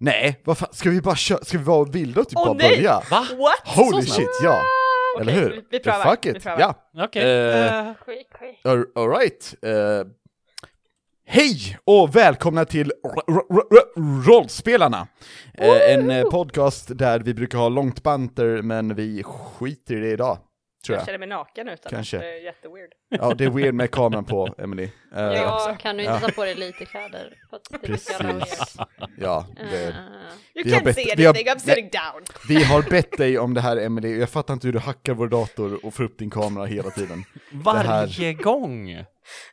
Nej, vad fan, ska vi bara köra, ska vi vara vilda och typ Åh, bara nej! börja? Va? What? Holy Så shit, ja! Eller Okej, hur? vi- vi prövar, Fuck vi it, prövar. ja! Okej. Eh, Eh, Skit, skit. all- Alright. Uh, hej och välkomna till R- R- R- Rollspelarna! Eh, en eh, podcast där vi brukar ha långt banter men vi skiter i det idag, tror jag jag. känner mig naken utan Kanske. det är jätteweird. Ja, det är weird med kameran på, Emily. Eh, Ja, kan du inte Ja. ta på dig lite kläder? Precis. Ja, det, Uh, You Vi har can't bett- see vi har- anything, I'm sitting down. vi har bett dig om det här Emily, jag fattar inte hur du hackar vår dator och får upp din kamera hela tiden. Varje gång! I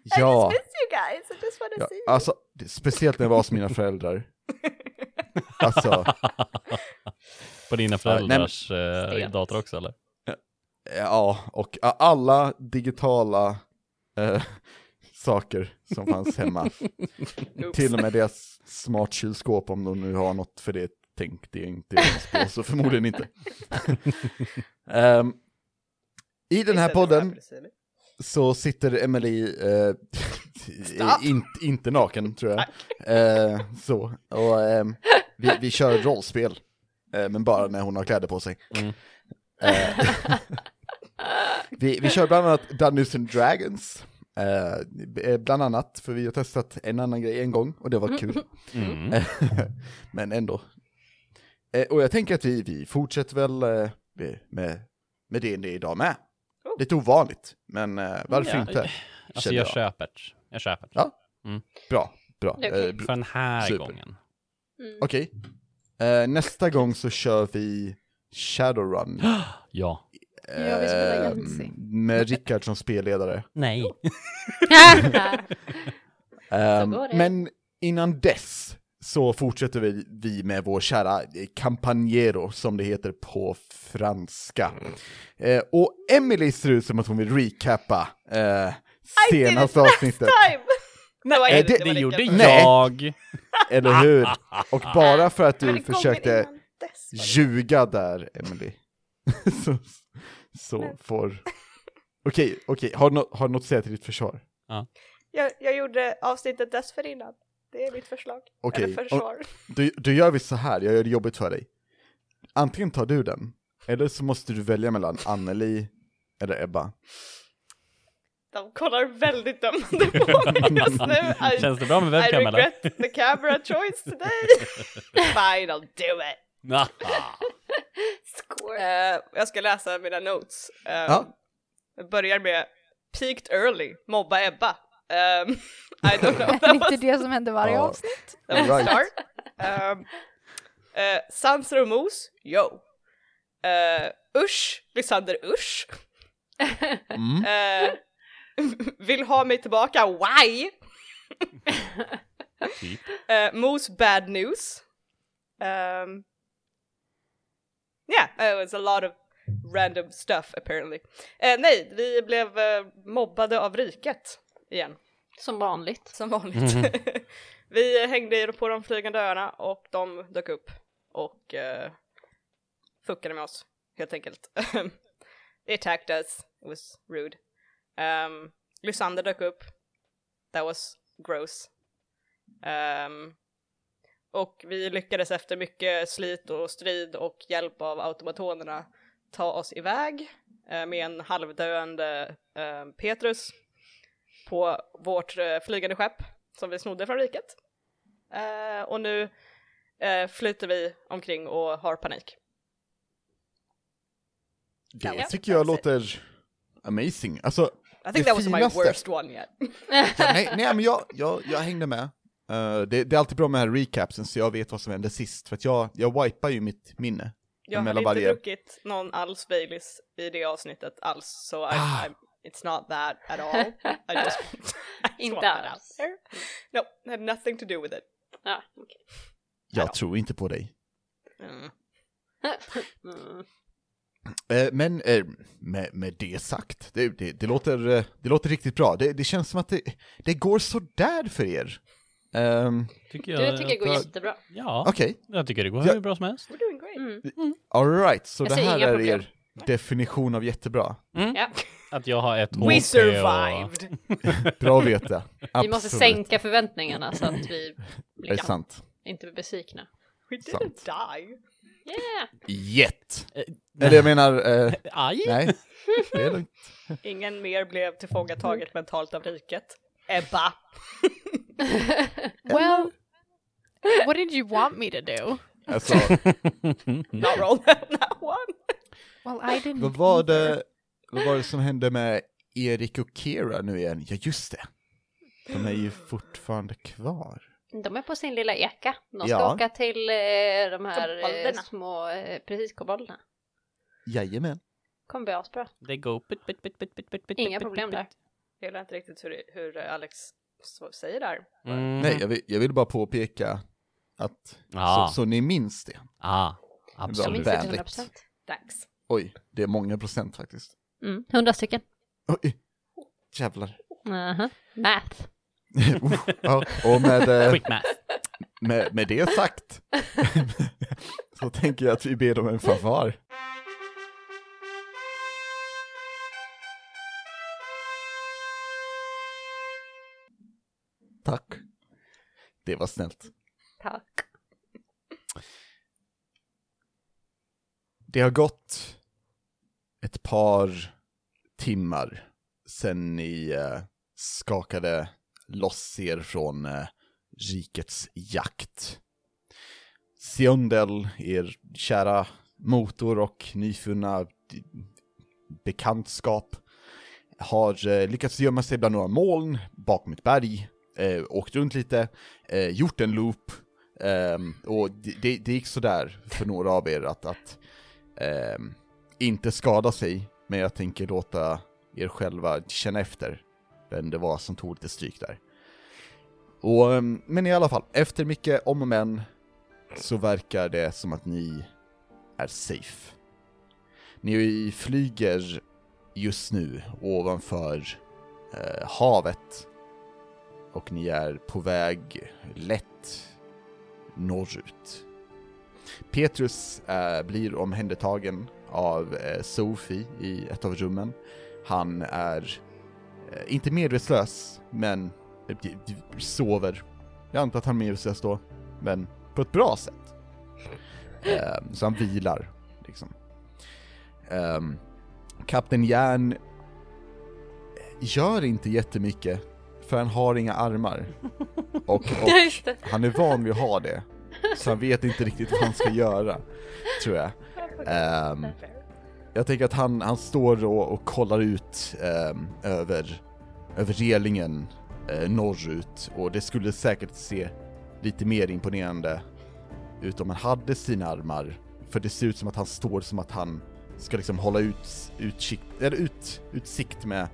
Ja, just miss you guys, I just wanna ja see you. alltså, det- speciellt när jag var hos mina föräldrar. Alltså, På dina nej, föräldrars eh, Stelt. dator också eller? Ja, och alla digitala eh, saker som fanns hemma. Till och med deras smartkylskåp om de nu har något för det tänkte jag inte ens på, så förmodligen inte. Ehm, I den här podden så sitter Emily eh, Stop. in, inte naken tror jag. Eh, så, och ehm, vi, vi kör rollspel, eh, men bara när hon har kläder på sig. Mm. Eh, vi, vi kör bland annat Dungeons and Dragons, eh, bland annat, för vi har testat en annan grej en gång och det var kul. Mm. men ändå. Eh, och jag tänker att vi, vi fortsätter väl eh, med, med D&D idag med. Oh. Lite ovanligt, men eh, varför Ja, inte? Alltså jag jag. köper det. Jag köper det. Ja. Bra, bra. Är okej. Eh, För den här Super. gången. mm. Okej. Eh, nästa gång så kör vi Shadowrun. Ja. Ja, vi spelar eh, med Rickard som spelledare. Nej. Det. men innan dess så fortsätter vi, vi med vår kära eh, Campagnero som det heter på franska. Eh, och Emily ser ut som att hon vill recappa eh, senaste it avsnittet. time! Nej, Eh, det, det- det, gjorde jag. Eller hur? Och bara för att du försökte ljuga där, Emily. så, så Nej. får... Okej, okej, har, du nå- har du något att säga till ditt försvar? Jag, jag gjorde avsnittet dessförinnan. Det är mitt förslag. Okej, Eller försvar. Då, då gör vi så här, jag gör det jobbigt för dig. Antingen tar du den, eller så måste du välja mellan Anneli eller Ebba. De kollar väldigt dömande på mig just nu. I, Känns det bra med I webcam eller? regret the camera choice today. Fine, I'll do it. Score. Eh, jag ska läsa mina notes. Eh, Ja. Jag börjar med Peaked early, mobba Ebba. Um, I don't know. Är That inte det som händer varje Ja. avsnitt? Right. start. Um, uh, Sanser och Mos, yo. Uh, usch, Lysander usch. Mm. Eh, vill ha mig tillbaka, why? Uh, Mos bad news. Um, yeah, it was a lot of random stuff apparently. Eh, nej, vi blev eh, mobbade av riket igen, Som vanligt. som vanligt. vi hängde på de flygande öarna och de dök upp och uh, fuckade med oss, helt enkelt. They attacked us, it was rude. Um, Lysander dök upp, that was gross. Um, och vi lyckades efter mycket slit och strid och hjälp av automatonerna ta oss iväg eh, med en halvdöende eh, Petrus på vårt eh, flygande skepp som vi snodde från riket. Eh, och nu eh, flyter vi omkring och har panik. Det Ja, tycker jag låter amazing. Alltså, I think Det that was my finaste- worst one yet. ja, nej, nej men jag, jag, jag hängde med. Eh, det, det är alltid bra med här recapsen så jag vet vad som hände sist, för att jag, jag wipar ju mitt minne. Jag har inte varje- druckit någon alls Baileys i det avsnittet alls, så I, Ah. I'm, it's not that at all. I just, I just Inte want that out alls. there. No, had nothing to do with it. Ja, okej. Jag tror inte på dig. Mm. Mm. Eh, men eh, med, med det sagt, det, det, det, låter, det låter riktigt bra. Det, det känns som att det, det går sådär för er. Ehm, Tycker jag, Du tycker det går jag- jättebra. Ja, Okej, jag tycker det går Ja. hur bra som helst. We're doing great. Mm. alright, så Jag det här inga är problem. er definition av jättebra. Ja. Att jag har ett We HP och... survived! Bra att veta. Vi måste Absolut. sänka förväntningarna så att vi Det blir är sant. inte besvikna. We didn't Sant. die. Yeah! Jet! Eh, Eller jag menar, eh, Aj! nej. Det är lugnt. Ingen mer blev tillfångataget mentalt av riket. Ebba! Well, what did you want me to do? Alltså, Not roll that one. Well, I didn't. vad var det, vad var det som hände med Erik och Kira nu igen? Ja, just det. De är ju fortfarande kvar. De är på sin lilla eka. De ska Ja. åka till eh, de här eh, Kobolderna. små, eh, precis kobolderna. Jajamän. Kommer bli asbra. They go bit, bit, bit, bit, bit, bit, bit, Inga bit, problem bit, där. Jag gillar inte riktigt hur, hur Alex säger där. Mm. Nej, jag vill, jag vill bara påpeka att, Ja. så, så ni minns det. Ah, Bra. Jag absolut. minns inte vänligt. 100%. Thanks. Oj, det är många procent faktiskt. Mm. 100 stycken. Oj, jävlar. Aha. Math. ja, och med, eh, Quick math. med, med det sagt så tänker jag att vi ber om en fanfar. Tack. Det var snällt. Tack. Det har gått ett par timmar sen ni eh, skakade loss er från eh, rikets jakt. Siondel, er kära motor och nyfunna d- bekantskap, har eh, lyckats gömma sig bland några moln bakom ett berg, eh, åkt runt lite, eh, gjort en loop, ehm, och det, det, det gick sådär för några av er att, att ehm, inte skada sig, men jag tänker låta er själva känna efter vem det var som tog lite stryk där. Och, ehm, men i alla fall, efter mycket om och men så verkar det som att ni är safe. Ni flyger just nu ovanför eh, havet och ni är på väg lätt norrut. Petrus eh, blir omhändertagen av eh, Sophie i ett av rummen. Han är eh, inte medvetslös, men eh, sover. Jag antar att han är medvetslös då, men på ett bra sätt. Eh, så han vilar, liksom. Ehm, kapten Järn eh, gör inte jättemycket, för han har inga armar. Och, och han är van vid att ha det, så han vet inte riktigt vad han ska göra, tror jag. Ehm, jag tänker att han, han står och, och kollar ut ehm, över, över relingen eh, norrut och det skulle säkert se lite mer imponerande ut om han hade sina armar. För det ser ut som att han står som att han ska liksom hålla ut, utkik, eller ut, utsikt med,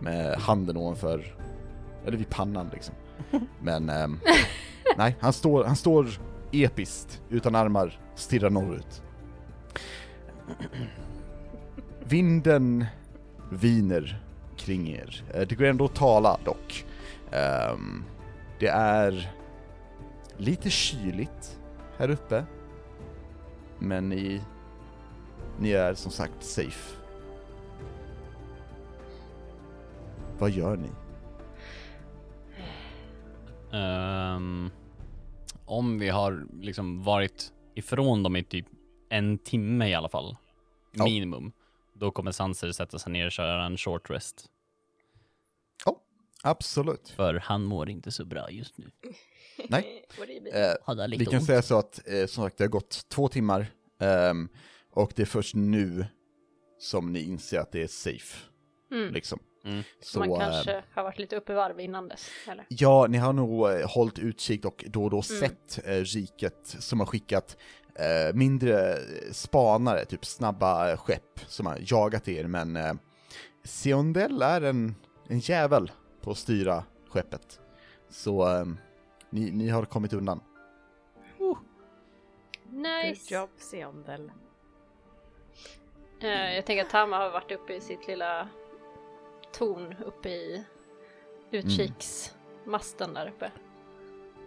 med handen ovanför, eller vid pannan liksom. Men ehm, nej, han står, han står episkt utan armar, stirrar norrut. Vinden viner kring er. Eh, Det går ändå att tala dock. Ehm, det är lite kyligt här uppe. Men ni, ni är som sagt safe. Vad gör ni? Ehm, om vi har liksom varit ifrån dem i typ en timme i alla fall, Ja. minimum, då kommer Sanser sätta sig ner och köra en short rest. Absolut. För han mår inte så bra just nu. Nej. Eh, Vi kan ont. säga så att, eh, som sagt, det har gått två timmar ehm, och det är först nu som ni inser att det är safe. Mm. Liksom. Mm. Så man eh, kanske har varit lite uppe i varv innan dess, eller? Ja, ni har nog eh, hållit utkik och då och då Mm. sett eh, riket som har skickat mindre spanare, typ snabba skepp som har jagat er, men eh, Siondel är en, en jävel på att styra skeppet. Så ni, ni har kommit undan. Good Nice! job, Seondel. Eh, jag tänker att Tama har varit uppe i sitt lilla torn uppe i utkiksmasten där uppe.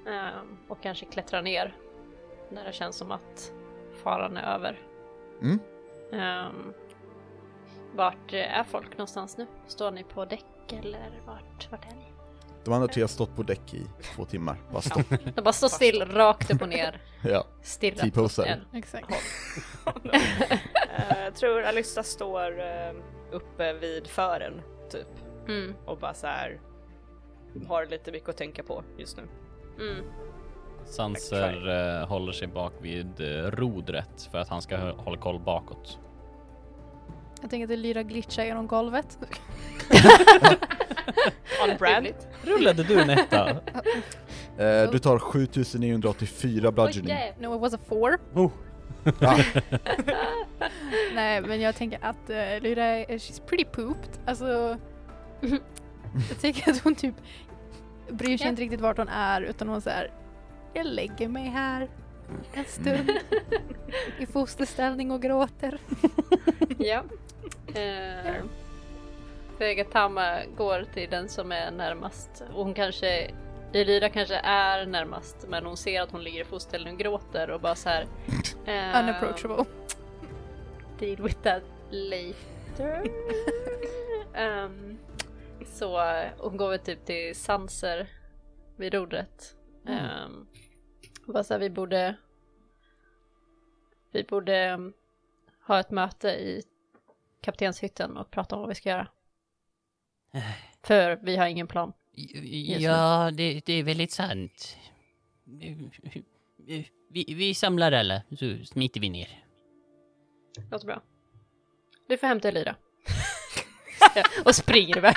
Ehm, och kanske klättrar ner när det känns som att faran är över. Mm. Ehm, vart är folk någonstans nu? Står ni på däck eller vart, vart är ni? De andra tre har stått på däck i två timmar. Bara stått. De bara står still, rakt upp och ner, Ja. stirrat T-posar. en. Exakt. Eh, Jag tror Alyssa står eh, uppe vid fören, typ. Mm, Och bara så här har lite mycket att tänka på just nu. mm. Sanser eh, håller sig bak vid eh, rodret för att han ska hå- hålla koll bakåt. Jag tänker att det lyra glitchar genom golvet. On brand. Rullade du en etta? Eh, du tar 7984 bludgeoning. Oj, No, it was a four. Oh. Nej, men jag tänker att uh, Lyra är, she's pretty pooped. Alltså, jag tänker att hon typ bryr sig inte riktigt vart hon är utan hon säger jag lägger mig här en stund i fosterställning och gråter. Ja. Eh, Vegatama går till den som är närmast. Och hon kanske, Delira kanske är närmast men hon ser att hon ligger i fosterställning och gråter och bara så här. eh, Unapproachable. Deal with that later. Ehm, så eh, hon går väl typ till Sanser vid rodret. Um, bara så här, vi borde vi borde um, ha ett möte i kaptenshytten och prata om vad vi ska göra. För vi har ingen plan. Ja, det, det är väldigt sant. Vi, vi samlar alla, så smiter vi ner. Låter bra. Du får hämta Elira. och springer iväg.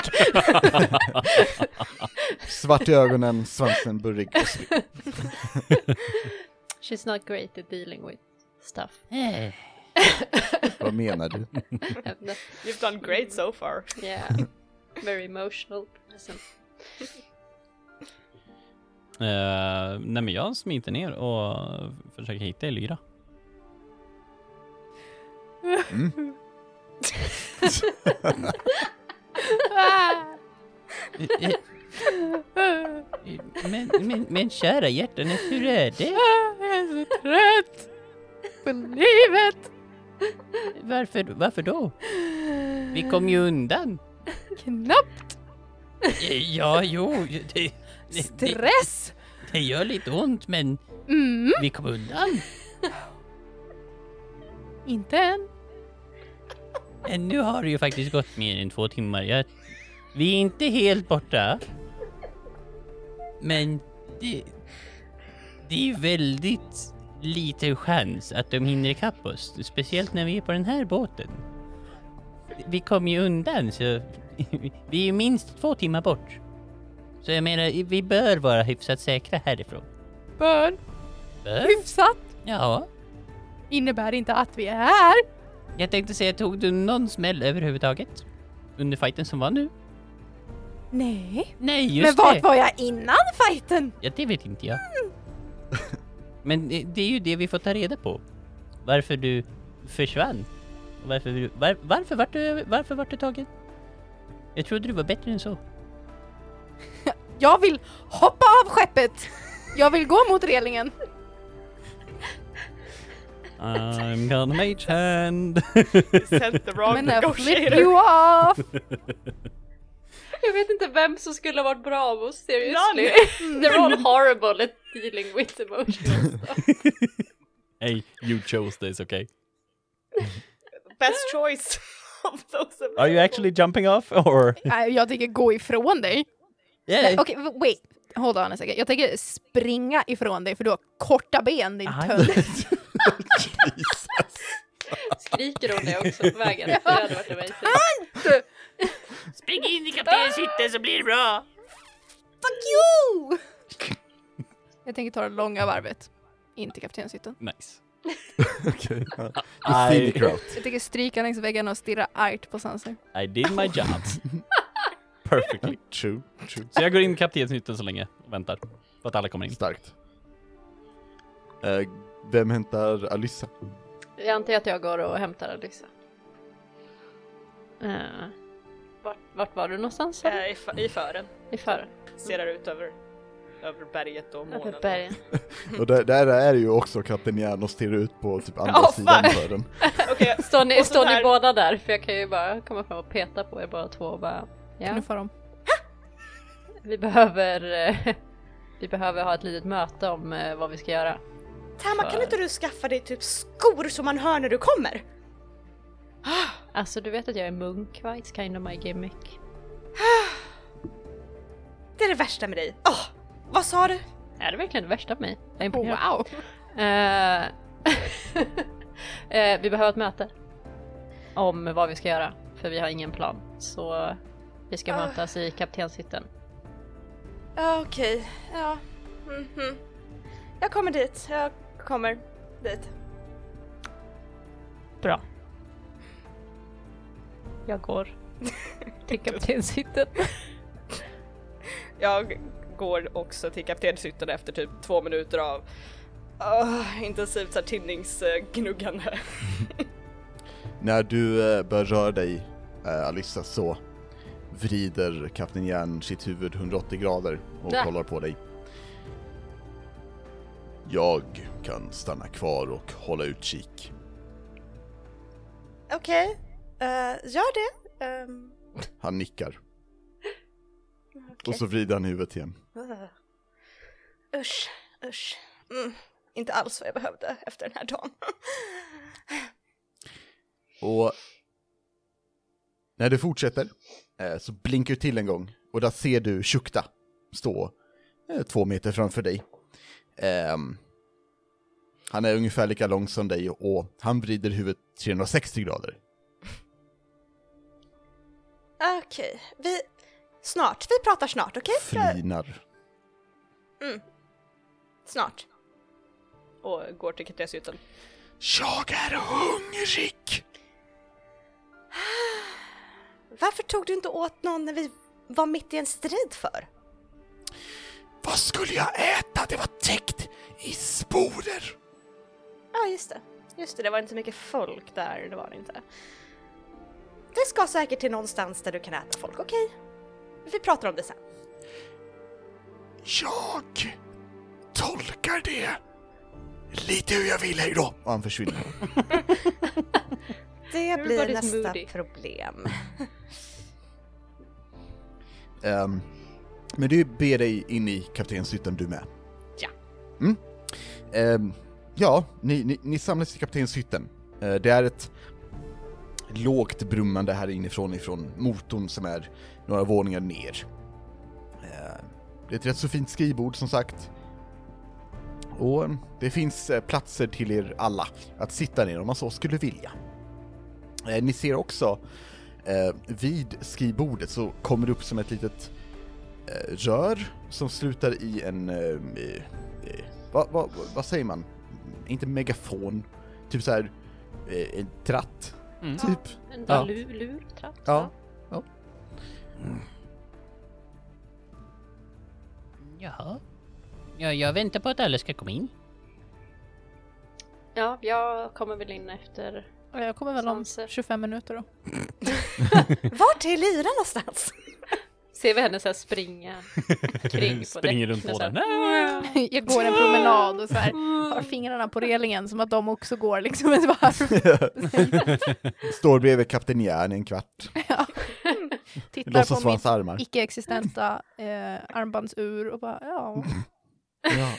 svart i ögonen, svansen burrig. och spring. She's not great at dealing with stuff. Vad menar du? You've done great so far. yeah. Very emotional person. Eh, nej men jag smiter ner och försöker hitta Elyra. Mm. Men, men, men kära hjärtan, hur är det? Jag är så trött på livet. Varför, varför då? Vi kom ju undan. Knappt Ja, jo, det, det, det, stress. det gör lite ont men Mm, vi kom undan. inte än. Men nu har det ju faktiskt gått mer än två timmar. Jag, vi är inte helt borta. Men det, det är väldigt liten chans att de hinner ikapp oss. Speciellt när vi är på den här båten. Vi kommer ju undan så vi är ju minst två timmar bort. Så jag menar, vi bör vara hyfsat säkra härifrån. Bör Bör? hyfsat Ja. innebär inte att vi är här. Jag tänkte säga, tog du någon smäll överhuvudtaget? Under fighten som var nu? Nej. Nej, just Men det! vart var jag innan fighten? Ja, det vet inte jag. Men det, det är ju det vi får ta reda på. Varför du försvann. Varför, var, varför vart du, varför vart du tagen? Jag trodde du var bättre än så. Jag vill hoppa av skeppet. Jag vill gå mot relingen. I'm gonna mage hand. Sent the wrong Men jag flip negotiator. you off. Jag vet inte vem som skulle ha varit bra av oss, seriously. They're all horrible at dealing with emotions. hey, you chose this, okay? Best choice of those available. Are you actually jumping off or? Nej, Jag tänker gå ifrån dig. Nej, Yeah. Okej, w- wait. Hold on a second. Jag tänker springa ifrån dig för du har korta ben din tönt. Skriker hon det också på vägen? Det hade varit amazing. Spring in i kaptenshytten så blir det bra! Fuck you! Jag tänker ta det långa varvet in till kaptenshytten. Nice. Okej. ja. Scenic route. Jag tänker stryka längs väggen och stirra argt på Sanser. I did my job. Perfectly. True, true. Så jag går in i kaptenshytten så länge och väntar på att alla kommer in. Starkt. Eh, vem hämtar Alyssa? Jag antar att jag går och hämtar Alyssa. Uh, vart, vart var du någonstans? Eh, i, I fören. I fören? Ser ut över, över berget och månen. Över bergen. Och där, där är det ju också Kapten Järn och stirrar ut på typ andra Ja, sidan den. Okej, Står ni, står ni här- båda där? För jag kan ju bara komma fram och peta på er båda två och bara... Ja. Knuffa dem. Vi behöver, eh, vi behöver ha ett litet möte om eh, vad vi ska göra. Tama, kan För- inte du skaffa dig typ skor som man hör när du kommer? Alltså du vet att jag är munk va? It's kind of my gimmick. Det är det värsta med dig. Åh, vad sa du? Är det verkligen det värsta med mig? Jag är imponerad. wow. Eh, eh, vi behöver ett möte. Om vad vi ska göra. För vi har ingen plan. Så vi ska Ah. mötas i kaptenshytten. Ja, okej. Ja. Mhm. Jag kommer dit. Jag kommer dit. Bra. Jag går till kaptenshytten. Jag går också till kaptenshytten efter typ två minuter av uh, intensivt så här tinningsgnuggande. När du eh, börjar röra dig, eh, Alissa, så vrider Kapten Järn sitt huvud 180 grader och Nä. kollar på dig. Jag kan stanna kvar och hålla utkik. Okej, eh, gör det. Um, Han nickar. Okej. Och så vrider han huvudet igen. Uh. Usch, usch. Mm. Inte alls vad jag behövde efter den här dagen. Och när du fortsätter eh, så blinkar du till en gång och där ser du Shukta stå eh, två meter framför dig. Ehm, han är ungefär lika lång som dig och han vrider huvudet 360 grader. Okej, vi... Snart. Vi pratar snart, okej? Jag- Flinar. Snart. Och går till kaptenshytten. Jag är hungrig! Varför tog du inte åt någon när vi var mitt i en strid för? Vad skulle jag äta? Det var täckt i sporer! Ja, just det. Just det, det var inte så mycket folk där, det var det inte. Det ska säkert till någonstans där du kan äta folk, okej? Vi pratar om det sen. Jag tolkar det lite hur jag vill, hejdå! Och han försvinner. Det blir nästa moody. problem. Ehm, men du ber dig in i kaptenshytten du med. Ja. Mm. Ehm, ja, ni, ni, ni samlas i kaptenshytten. Uh, det är ett lågt brummande här inifrån ifrån motorn som är några våningar ner. Eh, det är ett rätt så fint skrivbord som sagt. Och eh, det finns eh, platser till er alla att sitta ner om man så skulle vilja. Ni ser också vid skrivbordet så kommer det upp som ett litet rör som slutar i en, Vad, vad vad säger man? Inte megafon, typ så här en tratt, Mm. typ. En Ja. lur, lur, tratt. Ja. Jaha. Ja, jag väntar på att alla ska komma in. ja, jag kommer väl in efter Och jag kommer väl om Sanser. 25 minuter då. Vart är Lyra någonstans? Ser vi henne så här springa kring på Springer däck runt på den. Jag går en promenad och så här, har fingrarna på relingen som att de också går liksom ett varv. Står bredvid Kapten Järn en kvart. Tittar Låtsas på mitt armar. icke-existenta eh, armbandsur och bara ja, Ja.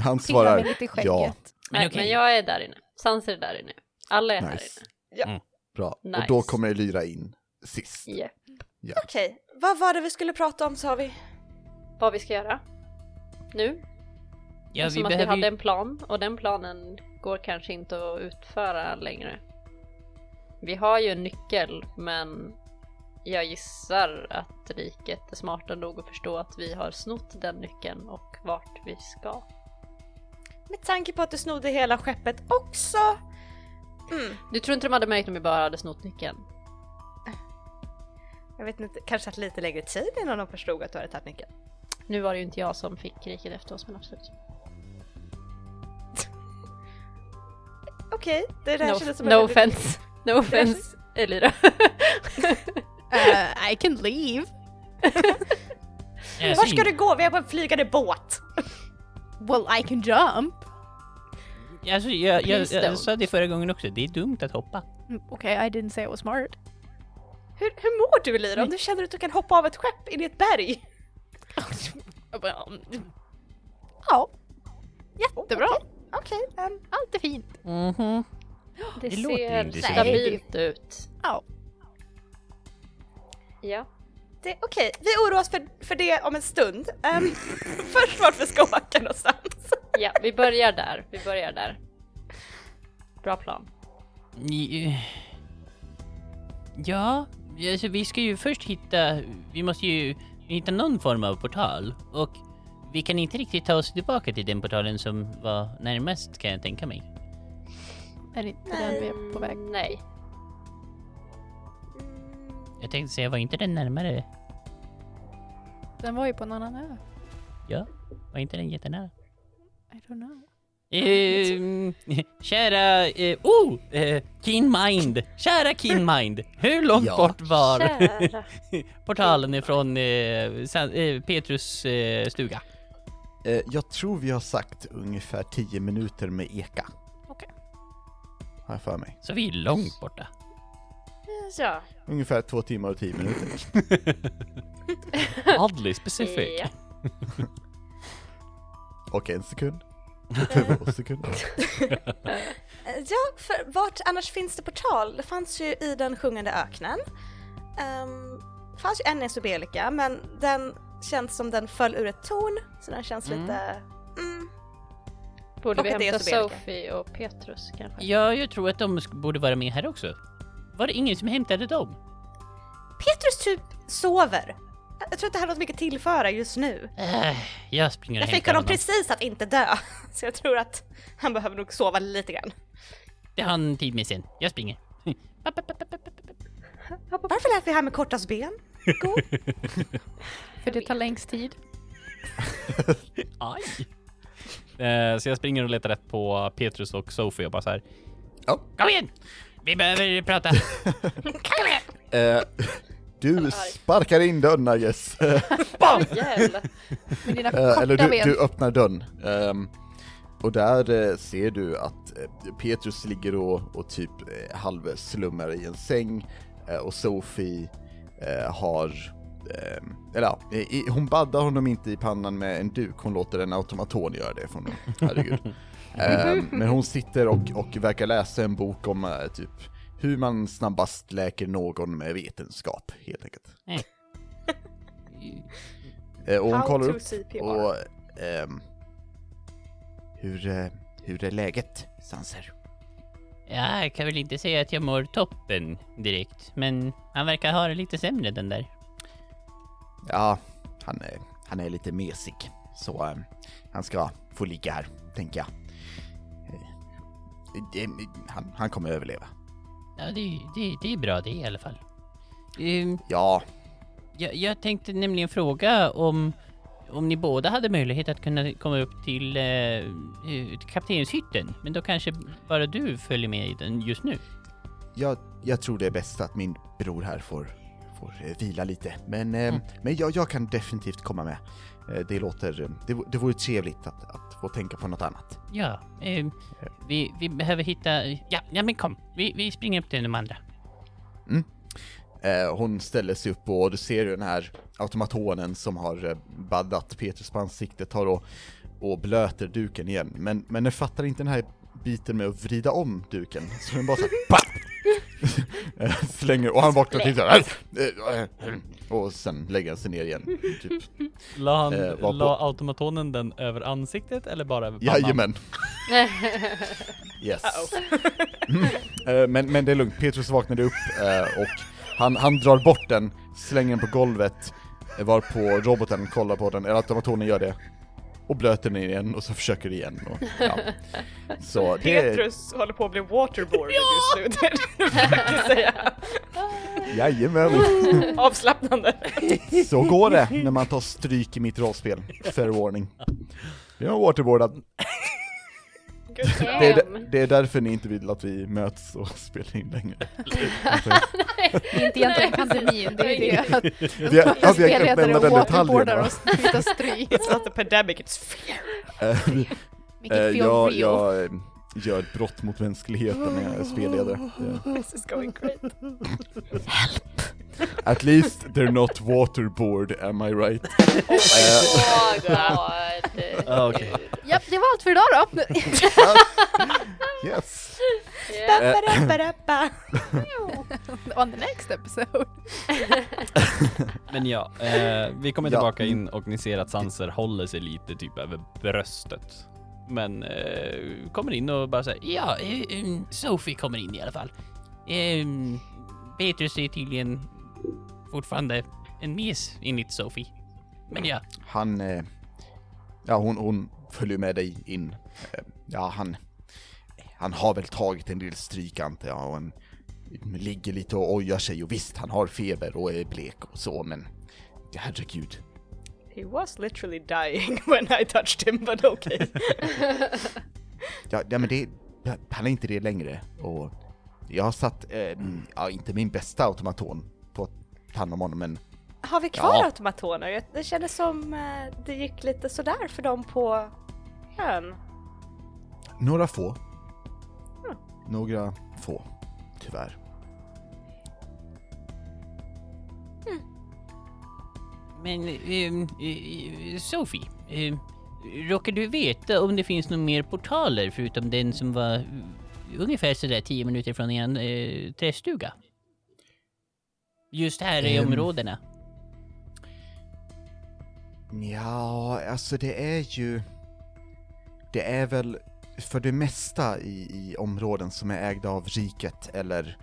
Han svarar lite i ja. Men Nej, okej. men jag är där inne. Sanser är där inne. Alla är Nice. här inne. bra. Och Nice. då kommer Lyra in sist. Yeah. Okej, vad var det vi skulle prata om sa vi? Vad vi ska göra nu. Ja, Som vi att vi hade ju... en plan och den planen går kanske inte att utföra längre. Vi har ju en nyckel men jag gissar att riket är smarta nog att förstå att vi har snott den nyckeln och vart vi ska. Med tanke på att du snodde hela skeppet också. Mm, Du tror inte de hade märkt om vi bara hade snott nyckeln? Jag vet inte, kanske att lite längre tid innan de förstod att du hade tagit nyckeln. Nu var det ju inte jag som fick riket efter oss men absolut. Okej, det där No, kändes som no en offense. No offense Elira. Eh, I can leave. Var ska du gå? Vi är på en flygande båt! Well I can jump. Alltså, jag, jag, jag don't. sa det förra gången också, det är dumt att hoppa. Mm, Okej, I didn't say I was smart. Hur, hur mår du Lyra om du känner att du kan hoppa av ett skepp in i ett berg? Jag bara, "Mm, Ja, jättebra. Okej, ehm, Allt är fint. Mhm. Det, Det låter ser stabilt ut. Ja. Ja. det- okej, vi oroar oss för, för det om en stund. Um, först vart vi ska åka någonstans. ja, vi börjar där. Vi börjar där. Bra plan. Ni- Ja, alltså vi ska ju först hitta, vi måste ju hitta någon form av portal och vi kan inte riktigt ta oss tillbaka till den portalen som var närmast kan jag tänka mig. Är det inte den vi är på väg? Mm, Nej. Jag tänkte säga, var inte den närmare? Den var ju på en annan ö. Ja, var inte den jättenära? I don't know. Ehm, kära, eh, oh, eh, Keen Mind, kära Keen Mind, hur långt Ja. bort var Kära. portalen ifrån eh, San, eh, Petrus eh, stuga? Eh, jag tror vi har sagt ungefär 10 minuter med eka. Okej. Har jag för mig. Så vi är långt borta. Ja. Ungefär två timmar och tio minuter. Oddly specific. ja. Och en sekund. Ja, för vart annars finns det portal? Det fanns ju i den sjungande öknen. Um, det fanns ju en i Subelika, men den känns som den föll ur ett torn, så den känns Mm. lite... Mm. Borde Och vi hämta. Sophie och Petrus kanske? Ja, jag tror att de borde vara med här också. Var det ingen som hämtade dem? Petrus typ sover. Jag tror inte han har något mycket tillföra just nu. Äh, jag springer Jag fick honom honom. precis att inte dö, så jag tror att han behöver nog sova lite grann. Det har han tid med sen. Jag springer. Varför lät vi här med kortast ben? Gå. För det tar längst tid. Aj! Eh, så jag springer och letar rätt på Petrus och Sophie och bara så här. Kom igen! Vi behöver prata. Eh, du sparkar in dörren. Eh, Jävlar. Med dina Eh, korta eller du, ben. du öppnar dörren. Ehm, och där eh, ser du att eh, Petrus ligger och, och typ eh, halvslummar i en säng och Sophie eh, har, ehm, eller ja, i, hon baddar honom inte i pannan med en duk, hon låter en automaton göra det från herregud. Ehm, men hon sitter och, och verkar läsa en bok om typ hur man snabbast läker någon med vetenskap, helt enkelt. Eh, och hon How kollar upp CPR. och ehm, hur, eh, hur är läget, Sanser? Ja, jag kan väl inte säga att jag mår toppen direkt, men han verkar ha det lite sämre den där. Ja, han är, han är lite mesig, så ehm, han ska få ligga här, tänker jag. Eh, han, han kommer överleva. Ja, det, det, det är bra det i alla fall. Ehm, Ja, jag, jag tänkte nämligen fråga om, om ni båda hade möjlighet att kunna komma upp till, eh, eh, kaptenshytten, men då kanske bara du följer med i den just nu. jag, jag tror det är bäst att min bror här får, får eh, vila lite. Men, ehm, men jag, jag kan definitivt komma med. Eh, det låter, eh, det, det vore trevligt att, att få tänka på något annat. Ja, ehm, vi, vi behöver hitta... Ja, ja men kom, vi, vi springer upp till de andra. Eh, hon ställer sig upp och du ser ju den här automatonen som har eh, baddat Petrus på ansiktet tar och, och blöter duken igen. Men, men den fattar inte den här biten med att vrida om duken, så den bara såhär Slänger, och han vaknar till såhär eh, eh, och sen lägger han sig ner igen. Typ. La, han, Eh, la automatonen den över ansiktet eller bara över pannan? Jajamän! Yes. Mm. Eh, men, men det är lugnt, Petrus vaknade upp eh, och han, han drar bort den, slänger den på golvet, eh, varpå roboten kollar på den, eller automatonen gör det, och blöter den igen och så försöker igen. Och, ja. Så det, Petrus håller på att bli waterboarded just nu, det är det du försöker säga. jajamän, Avslappnande. så går det när man tar stryk i mitt rollspel. Fair warning. Jag är waterboardad. Det är, det är därför ni inte vill att vi möts och spelar in längre. Det är inte egentligen pandemin, det är det att Vi har, ja, vi har glömt spelledare nämna och den waterboardar detaljen. oss tar stryk. It's not a pandemic, it's fear. Make it feel jag, real. Jag, gör ett brott mot mänskligheten när jag är spelledare. Det- This is going great. At least they're not waterboard, am I right? Oh god. Ah, okej. Japp, det var allt för idag då. Yes! Yeah. On the next episode. Men ja, eh, vi kommer Ja. tillbaka in och ni ser att Sanser håller sig lite typ över bröstet. Men eh, kommer in och bara säger Ja, eh, eh Sophie kommer in i alla fall. Eh, Petrus är tydligen fortfarande en mes enligt Sophie. Men ja, Han, eh, ja hon, hon följer med dig in. Eh, ja, han, han har väl tagit en del stryk antar jag och han ligger lite och ojar sig och visst, han har feber och är blek och så men herregud. He was literally dying when I touched him, but okay. Ja, ja men det, han är inte det längre och jag har satt, eh, ja inte min bästa automaton på att ta hand om honom men Har vi kvar Ja. automatoner? Det kändes som eh, det gick lite sådär för dem på ön. några få. Några få, tyvärr. Men ehm, eh, Sophie, eh, råkar du veta om det finns några mer portaler förutom den som var eh, ungefär sådär 10 minuter från er eh, trästuga? Just här i Ehm. områdena. Ja, alltså det är ju... Det är väl för det mesta i, i områden som är ägda av riket eller...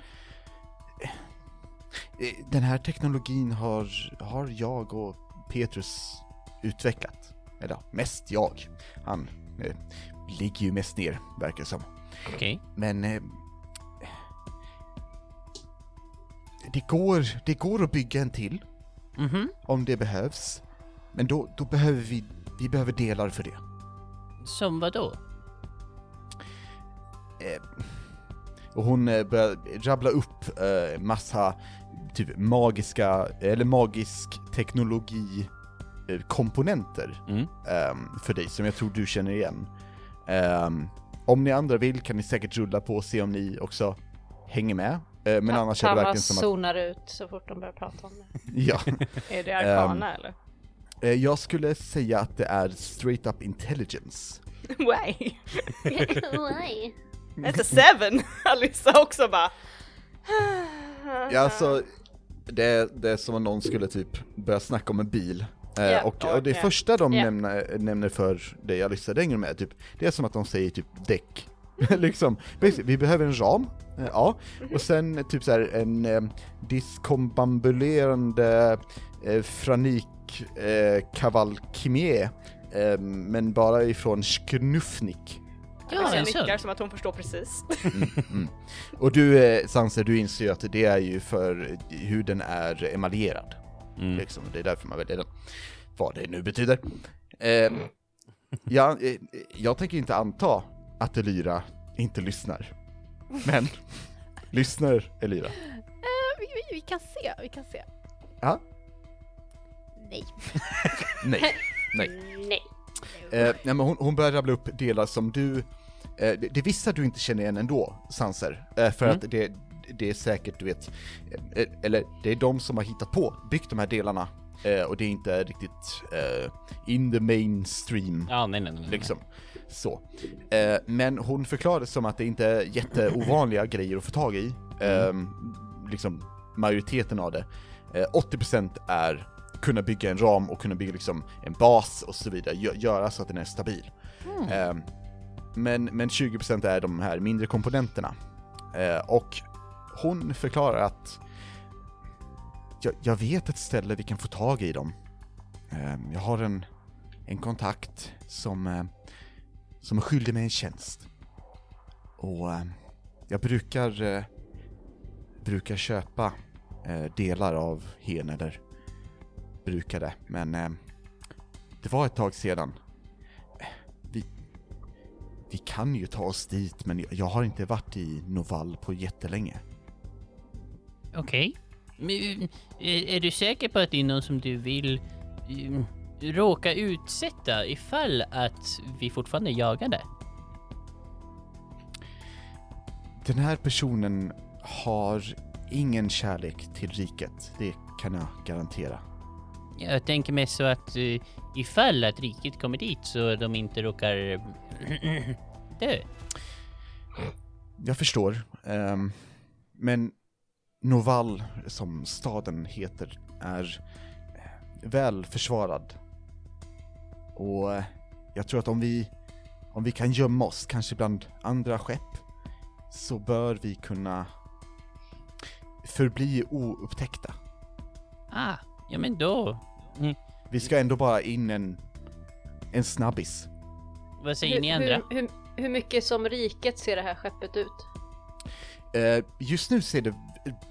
Eh, Den här teknologin har, har jag och Petrus utvecklat. Eller mest jag. Han eh, ligger ju mest ner, verkar det som. Okej. Men... Eh, det, går, det går att bygga en till Mhm. om det behövs. Men då, då behöver vi, vi behöver delar för det. Som vad då? Eh, och hon eh, börjar rabbla upp eh, massa typ magiska, eller magisk teknologi eh, komponenter Mm. ehm, för dig som jag tror du känner igen. Ehm, om ni andra vill kan ni säkert rulla på och se om ni också hänger med. Eh, men annars är det verkligen som att, zonar ut så fort de börjar prata om det. ja. Är det arkana eller? Eh, jag skulle säga att det är straight up intelligence. Why? Nej. It's a seven! Alissa också bara... Ja, alltså, det, det är som om någon skulle typ börja snacka om en bil. Ja, och, och det första de Ja. nämner, nämner för dig, lyssnar längre med, typ, det är som att de säger typ däck. liksom, basically, vi behöver en ram, eh, ja, och sen typ så här en eh, diskombambulerande eh, franik eh, kavalkimie, eh, men bara ifrån Sknufnik. Ja, jag en nickar som att hon förstår precis. Och du, eh, Sanser, du inser ju att det är ju för hur den är emaljerad. Mm. Liksom. Det är därför man väljer den. Vad det nu betyder. Eh, ja, eh, jag tänker inte anta att Elyra inte lyssnar. Men, lyssnar Elyra? Eh, vi, vi, vi kan se, vi kan se. Ja? Nej. Nej. Nej. Nej. Eh, nej men hon, hon börjar rabbla upp delar som du, eh, det, det är vissa du inte känner igen ändå, Sanser. Eh, för Mm. att det, det är säkert, du vet, eh, eller det är de som har hittat på, byggt de här delarna. Eh, och det är inte riktigt eh, in the mainstream, Ja, nej, nej, nej. liksom. Så. Eh, men hon förklarar det som att det inte är jätteovanliga grejer att få tag i. Eh, liksom majoriteten av det. Eh, 80% är kunna bygga en ram och kunna bygga liksom en bas och så vidare, Gö- göra så att den är stabil. Eh, men, men 20% är de här mindre komponenterna. Eh, och hon förklarar att jag, jag vet ett ställe vi kan få tag i dem. Eh, jag har en, en kontakt som, eh, som är skyldig mig en tjänst. Och eh, jag brukar, eh, brukar köpa delar av hen, eller brukade, men eh, det var ett tag sedan. Vi, vi kan ju ta oss dit, men jag, har inte varit i Novall på jättelänge. Okej. Men, eh, Är du säker på att det är någon som du vill eh, råka utsätta ifall att vi fortfarande jagar det? Den här personen har ingen kärlek till riket, det kan jag garantera. Jag tänker mig så att uh, ifall att riket kommer dit så de inte råkar dö. Jag förstår, ehm, men Noval, som staden heter, är väl försvarad. Och eh, jag tror att om vi, om vi kan gömma oss, kanske bland andra skepp, så bör vi kunna förbli oupptäckta. Ah, ja men då. Mm, Vi ska ändå bara in en, en snabbis. vad säger ni andra? Hur, hur, hur mycket som riket ser det här skeppet ut? Eh, just nu ser det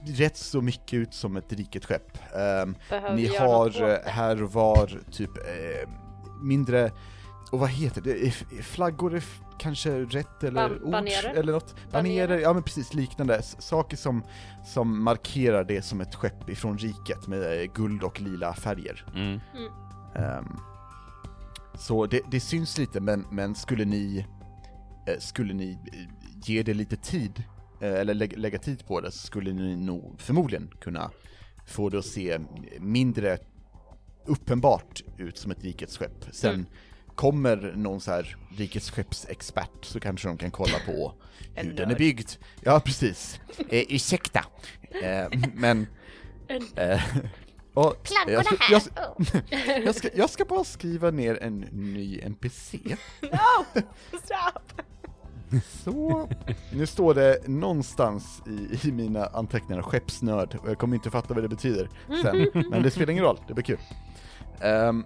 rätt så mycket ut som ett riket skepp. Behöver Ni har eh, här och var typ eh, mindre, och vad heter det, flaggor är kanske rätt eller Ban- ord banerer? eller något? Banerer, Banerer? ja men precis liknande, S- saker som, som markerar det som ett skepp ifrån riket med eh, guld och lila färger. Mm. Ehm, så det, det syns lite, men, men skulle ni, eh, skulle ni eh, ge det lite tid, eh, eller lägga, lägga tid på det, så skulle ni nog förmodligen kunna få det att se mindre uppenbart ut som ett rikets skepp. Sen Mm. Kommer någon så här rikets skeppsexpert så kanske de kan kolla på hur den är nörd. byggd. Ja, precis. Eh, ursäkta. Eh, men... Eh, och, jag, ska, jag, jag, ska, jag ska bara skriva ner en ny NPC. No! Stop! Så, nu står det någonstans i, i mina anteckningar skeppsnörd och jag kommer inte fatta vad det betyder sen, men det spelar ingen roll, det blir kul. Ehm,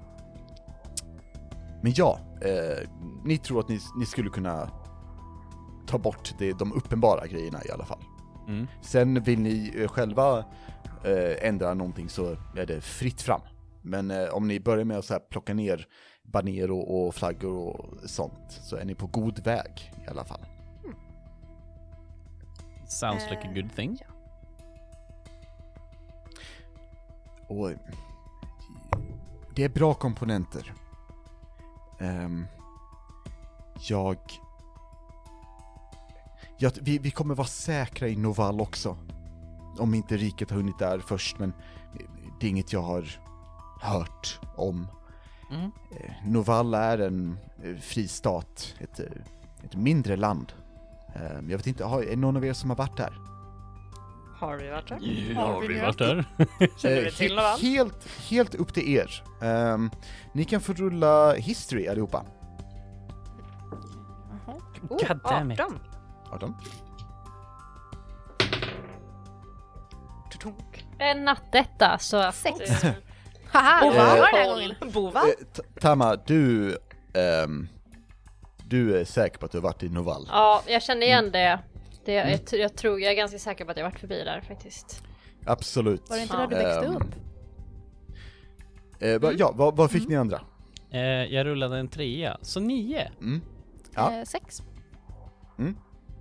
men ja, eh, ni tror att ni, ni skulle kunna ta bort det, de uppenbara grejerna i alla fall. Mm. Sen vill ni eh, själva eh, ändra någonting så är det fritt fram. Men eh, om ni börjar med att så här plocka ner baner och, och flaggor och sånt så är ni på god väg i alla fall. Sounds like a good thing. Och det är bra komponenter. Ehm, jag... jag vi, vi kommer vara säkra i Noval också. Om inte riket har hunnit där först, men det är inget jag har hört om. Mm. Eh, Noval är en eh, fri stat, ett, eh, ett mindre land. Ehm, jag vet inte, är någon av er som har varit där? Har vi varit där? Har vi varit där? Känner vi Eh, till he- Noval? helt, helt upp till er. Ehm, ni kan få rulla history allihopa. Oh, God damn it. 18. 18. Tutunk. En nattetta så. Sex. eh, Haha, det Eh, var den här gången. Bova? Eh, Tama, du... ehm, du är säker på att du har varit i Noval? Ja, jag känner igen det. Det jag, tr- jag tror, jag är ganska säker på att jag varit förbi där faktiskt. Absolut. Var det inte där du växte Ehm, upp? eh, va, ja, vad, vad fick ni andra? Eh, jag rullade en trea, så nio. Mm. Ja. Eh, sex.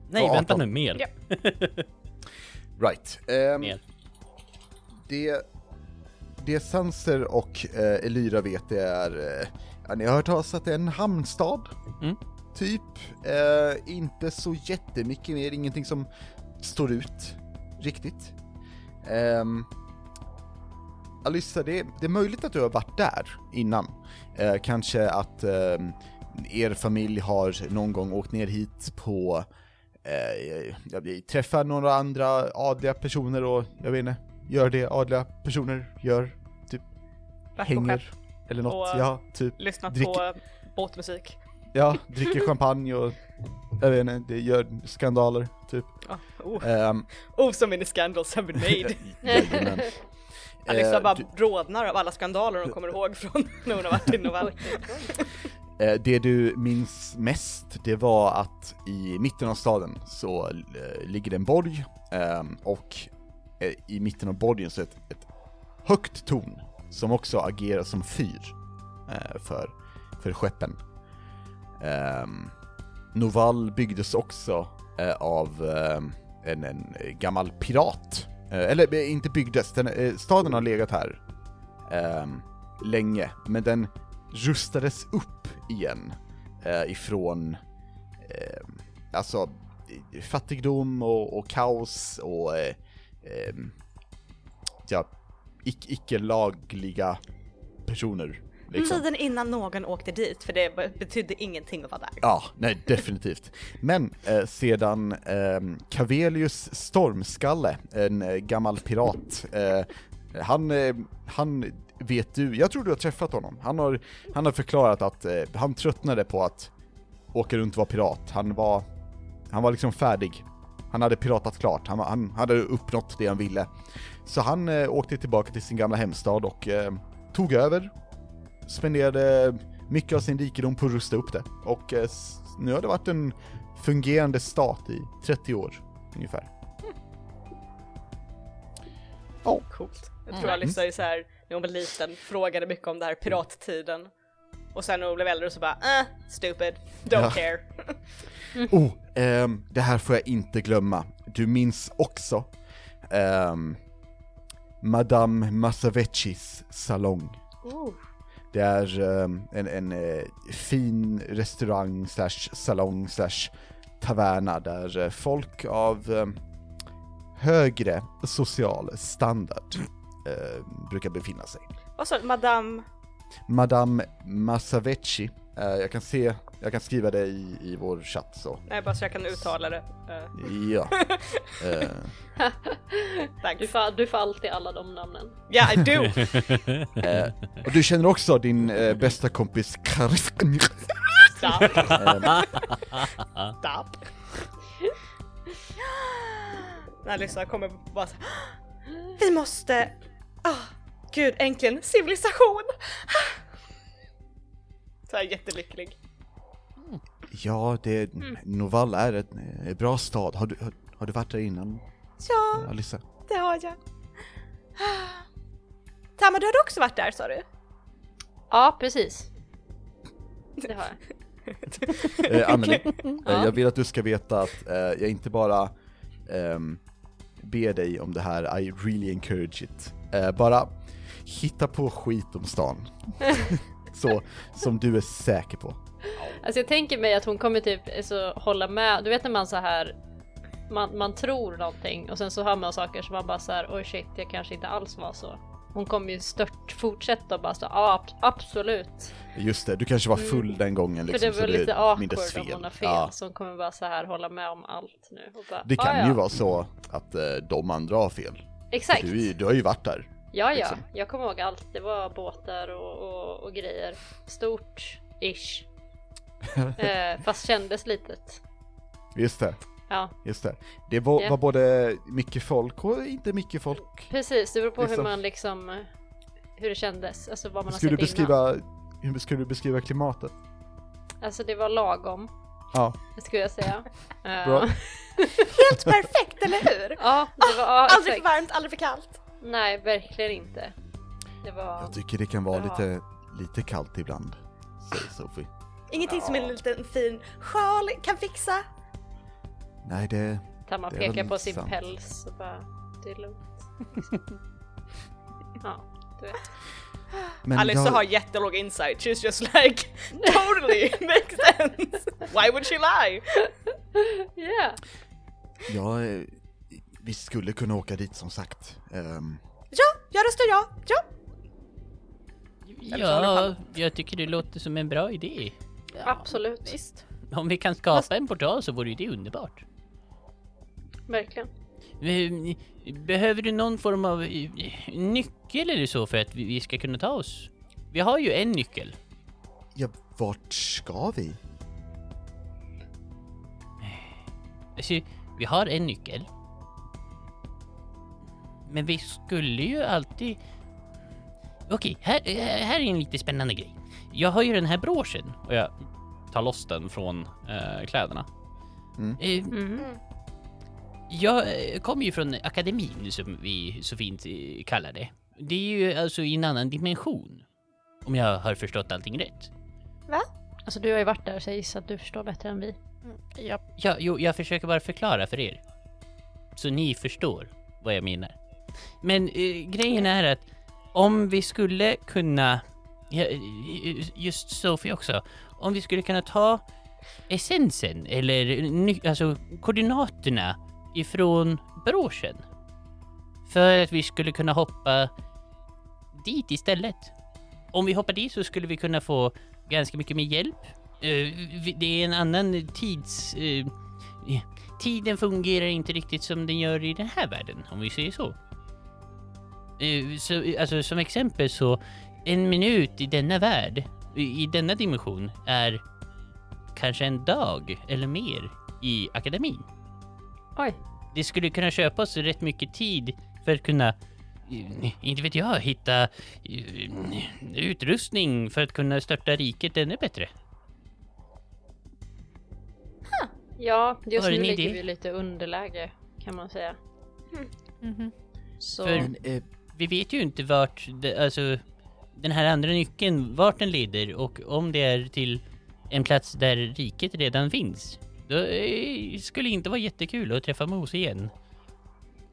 Nej, Och vänta 18. nu, mer. Ja. Right. Ehm, Mer. det, det Sanser och eh, Elyra vet det är, eh, ja, ni har hört talas att det är en hamnstad, Mm. Typ. Eh, inte så jättemycket mer, ingenting som står ut riktigt. Um, Alyssa, det, det är möjligt att du har varit där innan. Eh, kanske att ehm, er familj har någon gång åkt ner hit på eh, jag träffar några andra adliga personer och jag vet inte, gör det adliga personer gör, på hänger eller något, Och- ja, typ. Lyssnat dricker- på båtmusik. Ja, dricker champagne och jag vet inte, det gör skandaler, typ. Oh, oh. Um, oh, so many scandals have been made. jajamän. Alyssa Eh, bara du- rodnar av alla skandaler hon kommer ihåg från när hon har varit i Novell. Eh, Det du minns mest, det var att i mitten av staden så eh, ligger det en borg ehm, och i mitten av borgen så är ett, ett högt torn som också agerar som fyr för, för skeppen. Ehm, um, Noval byggdes också eh, av eh, en, en gammal pirat. Eh, eller eh, inte byggdes, den, eh, staden har legat här ehm, länge, men den rustades upp igen eh, ifrån, eh, alltså fattigdom och, och kaos och eh, eh, ja, ic- icke-lagliga personer. Liksom. Tiden innan någon åkte dit, för det be- betydde ingenting att vara där. Ja, nej definitivt. Men eh, sedan eh, Cavelius Stormskalle, en eh, gammal pirat, eh, han, eh, han vet du, jag tror du har träffat honom, han har, han har förklarat att eh, han tröttnade på att åka runt och vara pirat, han var, han var liksom färdig. Han hade piratat klart, han, han hade uppnått det han ville. Så han åkte tillbaka till sin gamla hemstad och tog över, spenderade mycket av sin rikedom på att rusta upp det. Och eh, nu har det varit en fungerande stat i 30 år ungefär. Coolt. Jag tror Alice är så här, när hon var liten, frågade mycket om det här pirattiden. Och sen när hon blev äldre så bara, eh, stupid, don't Ja. care. Oh, ehm, det här får jag inte glömma. Du minns också ehm, Madame Massavecchis salong. Det är ehm, en, en eh, fin restaurang slash salong slash taverna där eh, folk av ehm, högre social standard eh, brukar befinna sig. Och så Madame, Madame Massavecchi, eh, jag kan se, jag kan skriva det i, i vår chatt så. nej bara så jag kan uttala det. Uh, Ja. Eh, Du thanks. får, du får alltid alla de namnen. Yeah I do! eh, och du känner också din bästa kompis Karis... Stop, Eh, stop. När Alyssa kommer bara så, Vi måste, ah, gud äntligen civilisation! Så här jättelycklig. Ja, det, Novall är en bra stad. Har du, har, har du varit där innan, Ja, Alissa? det har jag. Tamma, du hade också varit där sa du? Ja, precis. Det har jag. Eh, Anneli, eh, jag vill att du ska veta att eh, jag inte bara ehm, ber dig om det här, I really encourage it. Eh, bara hitta på skit om stan. Så, som du är säker på. Alltså jag tänker mig att hon kommer typ alltså, hålla med. Du vet när man så här man, man tror någonting och sen så hör man saker som man bara så här, oj shit, jag kanske inte alls var så. Hon kommer ju stört fortsätta och bara så, ja ab- absolut. Just det, du kanske var full den gången Mm. För liksom, det var så lite det awkward om hon har fel. Ja. Så hon kommer bara så här hålla med om allt nu. Bara, Det kan "Ah, ja. ju vara så att eh, de andra har fel. Exakt. Du, du har ju varit där. Ja, ja. liksom. Jag kommer ihåg allt. Det var båtar och, och, och grejer. Stort, ish. eh, fast kändes litet. Just det, Ja, just det. Det var, Ja. var både mycket folk och inte mycket folk. precis. Det beror på Liksom. hur man liksom, eh, hur det kändes. Alltså vad man har Skulle du sett innan. beskriva, hur skulle du beskriva klimatet? Alltså det var lagom, Ja, skulle jag säga. Eh, Bra. Helt perfekt, eller hur? Ja, det var, ja, Aldrig för varmt, aldrig för kallt. Nej, verkligen inte. Det var... jag tycker det kan vara lite, lite kallt ibland, säger Sofie. Ingenting som en liten fin sjal kan fixa. Nej, det... Tamma det är pekar på sin sant. päls och bara, det är lugnt. ja, du vet. Men Alice jag, har jättelåg insight, she's just like totally makes sense. Why would she lie? Yeah. eh, vi skulle kunna åka dit som sagt. Ehm, Ja, jag röstar ja, ja. Ja, jag tycker det låter som en bra idé. Absolut, Visst. Om vi kan skapa en portal så vore ju det underbart. verkligen. Eh, Behöver du någon form av eh, nyckel eller så för att vi- ska kunna ta oss? Vi har ju en nyckel. ja, vart ska vi? Alltså, vi har en nyckel. Men vi skulle ju alltid... Okej, här, här är en lite spännande grej. Jag har ju den här broschen. Och jag tar loss den från eh, kläderna. Eh, Mm. Jag eh, kommer ju från akademin som vi så fint eh, kallar det. Det är ju alltså i en annan dimension. Om jag har förstått allting rätt. Alltså du har ju varit där så jag gissar att du förstår bättre än vi. Ja. Ja, jo, jag försöker bara förklara för er. Så ni förstår vad jag menar. Men eh, grejen är att om vi skulle kunna, Eh, just Sophie också, om vi skulle kunna ta essensen eller alltså koordinaterna ifrån broschen. För att vi skulle kunna hoppa dit istället. Om vi hoppar dit så skulle vi kunna få ganska mycket mer hjälp. Eh, det är en annan tids... Eh, tiden fungerar inte riktigt som den gör i den här världen, om vi säger så. Så alltså, som exempel så, en minut i denna värld, i, i denna dimension, är kanske en dag eller mer i akademin. Oj. Det skulle kunna köpa oss rätt mycket tid för att kunna, eh, inte vet jag, hitta eh, utrustning för att kunna störta riket ännu bättre. Ja, just nu ligger idé? vi lite underläge kan man säga. Mhm. Så För- eh, Vi vet ju inte vart, det, alltså, den här andra nyckeln, vart den leder och om det är till en plats där riket redan finns. Då eh, skulle inte vara jättekul att träffa Mos igen.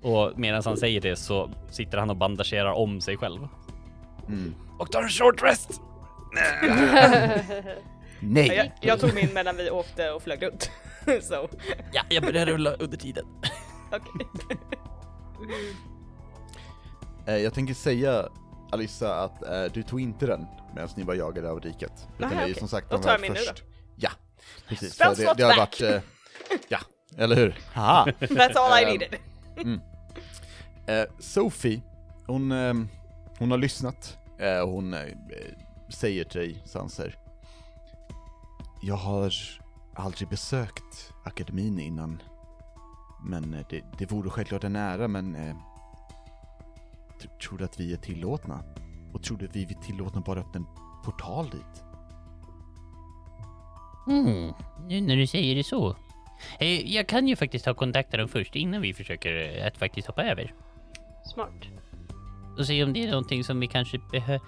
Och medan han säger det så sitter han och bandagerar om sig själv. mm. Och tar en short rest! Nej! Jag, jag tog min medan vi åkte och flög runt. Så, Ja, jag börjar rulla under tiden. okej. Eh, jag tänker säga, Alissa, att eh, du tog inte den medan ni var jagade av riket. Utan Nähä, det är ju som sagt de nu först. Ja, precis. Spell För det, det har back. varit, eh, ja, eller hur? Haha! That's all I Ehm, needed. Eh, Sophie, hon, eh, hon har lyssnat eh, och hon eh, säger till dig, Sanser. Jag har aldrig besökt akademin innan. Men eh, det, det vore självklart en ära, men eh, tror du att vi är tillåtna? Och tror du att vi är tillåtna bara öppna en portal dit? Mm, nu när du säger det så. Eh, jag kan ju faktiskt ta kontakt med dem först innan vi försöker eh, att faktiskt hoppa över. smart. Och se om det är någonting som vi kanske behöver...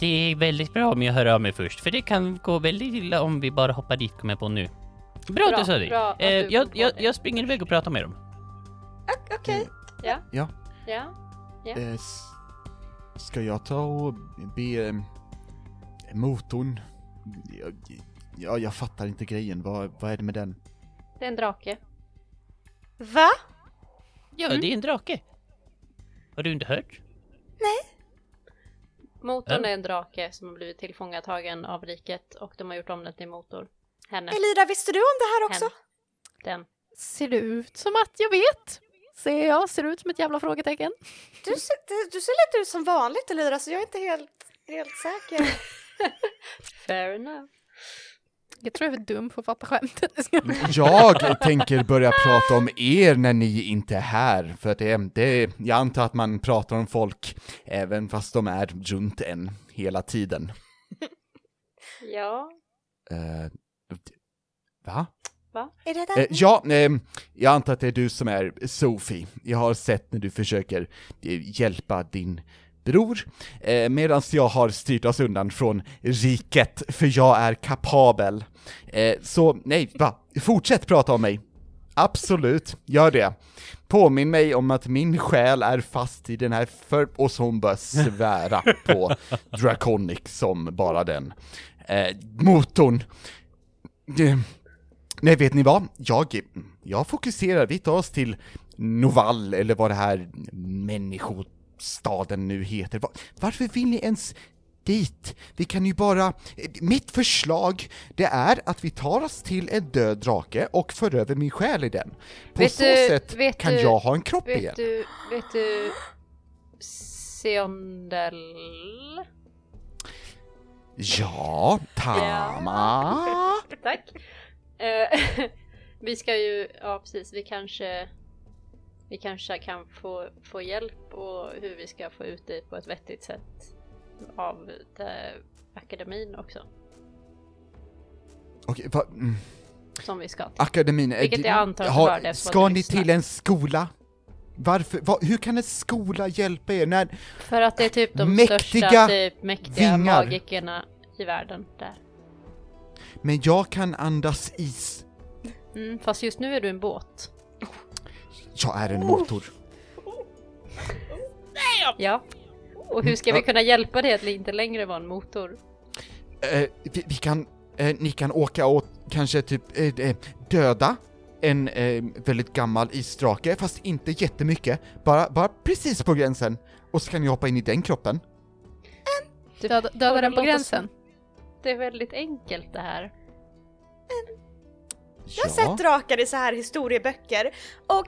Det är väldigt bra om jag hör av mig först, för det kan gå väldigt illa om vi bara hoppar dit, kommer jag på nu. Bra, Bra, att du sa det. bra Eh, jag, jag, jag springer iväg och pratar med dem. Okej. Ja. Ja. Ja. Ja. Eh, ska jag ta och be eh, motorn? Jag, ja, jag fattar inte grejen. Vad, vad är det med den? Det är en drake. Va? Ja, Mm. det är en drake. Har du inte hört? Motorn Ja. är en drake som har blivit tillfångatagen av riket och de har gjort om den till motor. Henne. Elira, visste du om det här också? Henne. Den. Ser det ut som att jag vet? Ser jag? Ser ut som ett jävla frågetecken? Du ser, du, du ser lite ut som vanligt Elira, så jag är inte helt, helt säker. Fair enough. Jag tror jag är dum för att fatta skämtet. Jag tänker börja prata om er när ni inte är här, för att det, det, jag antar att man pratar om folk även fast de är runt en hela tiden. Ja. Eh, va? Är det Eh, där? ja, ehm, jag antar att det är du som är Sophie. Jag har sett när du försöker eh, hjälpa din bror, eh, medan jag har styrt oss undan från riket, för jag är kapabel. Eh, så nej, va? Fortsätt prata om mig. Absolut, gör det. Påminn mig om att min själ är fast i den här för... Och så hon börjar svära på Draconic som bara den. Eh, motorn. Nej, vet ni vad? Jag, jag fokuserar, vi tar oss till Novall, eller vad det här människostaden nu heter. Va- Varför vill ni ens dit? Vi kan ju bara... Mitt förslag, det är att vi tar oss till en död drake och för över min själ i den. På Vet så du- sätt kan du- jag ha en kropp igen. Vet du, vet du Seondel? Ja, Tama! Tack. Eh, vi ska ju, ja precis, vi kanske vi kanske kan få, få hjälp och hur vi ska få ut det på ett vettigt sätt av det, akademin också. Okej, va, mm, Som vi ska till. akademin, eh, Vilket jag antar att på att Ska ni till en skola? Varför, va, hur kan en skola hjälpa er när För att det är typ de Mäktiga största typ mäktiga vingar. magikerna i världen där. Men jag kan andas is. Mm, fast just nu är du en båt. Jag är en motor. Ja. Och hur ska vi kunna hjälpa dig att inte längre vara en motor? Eh, vi, vi kan Eh, ni kan åka och kanske typ eh, eh, döda en eh, väldigt gammal isdrake, fast inte jättemycket, bara, bara precis på gränsen. Och så kan ni hoppa in i den kroppen. Du Döda, döda den på gränsen. Det är väldigt enkelt det här. Jag har sett drakar i så här historieböcker och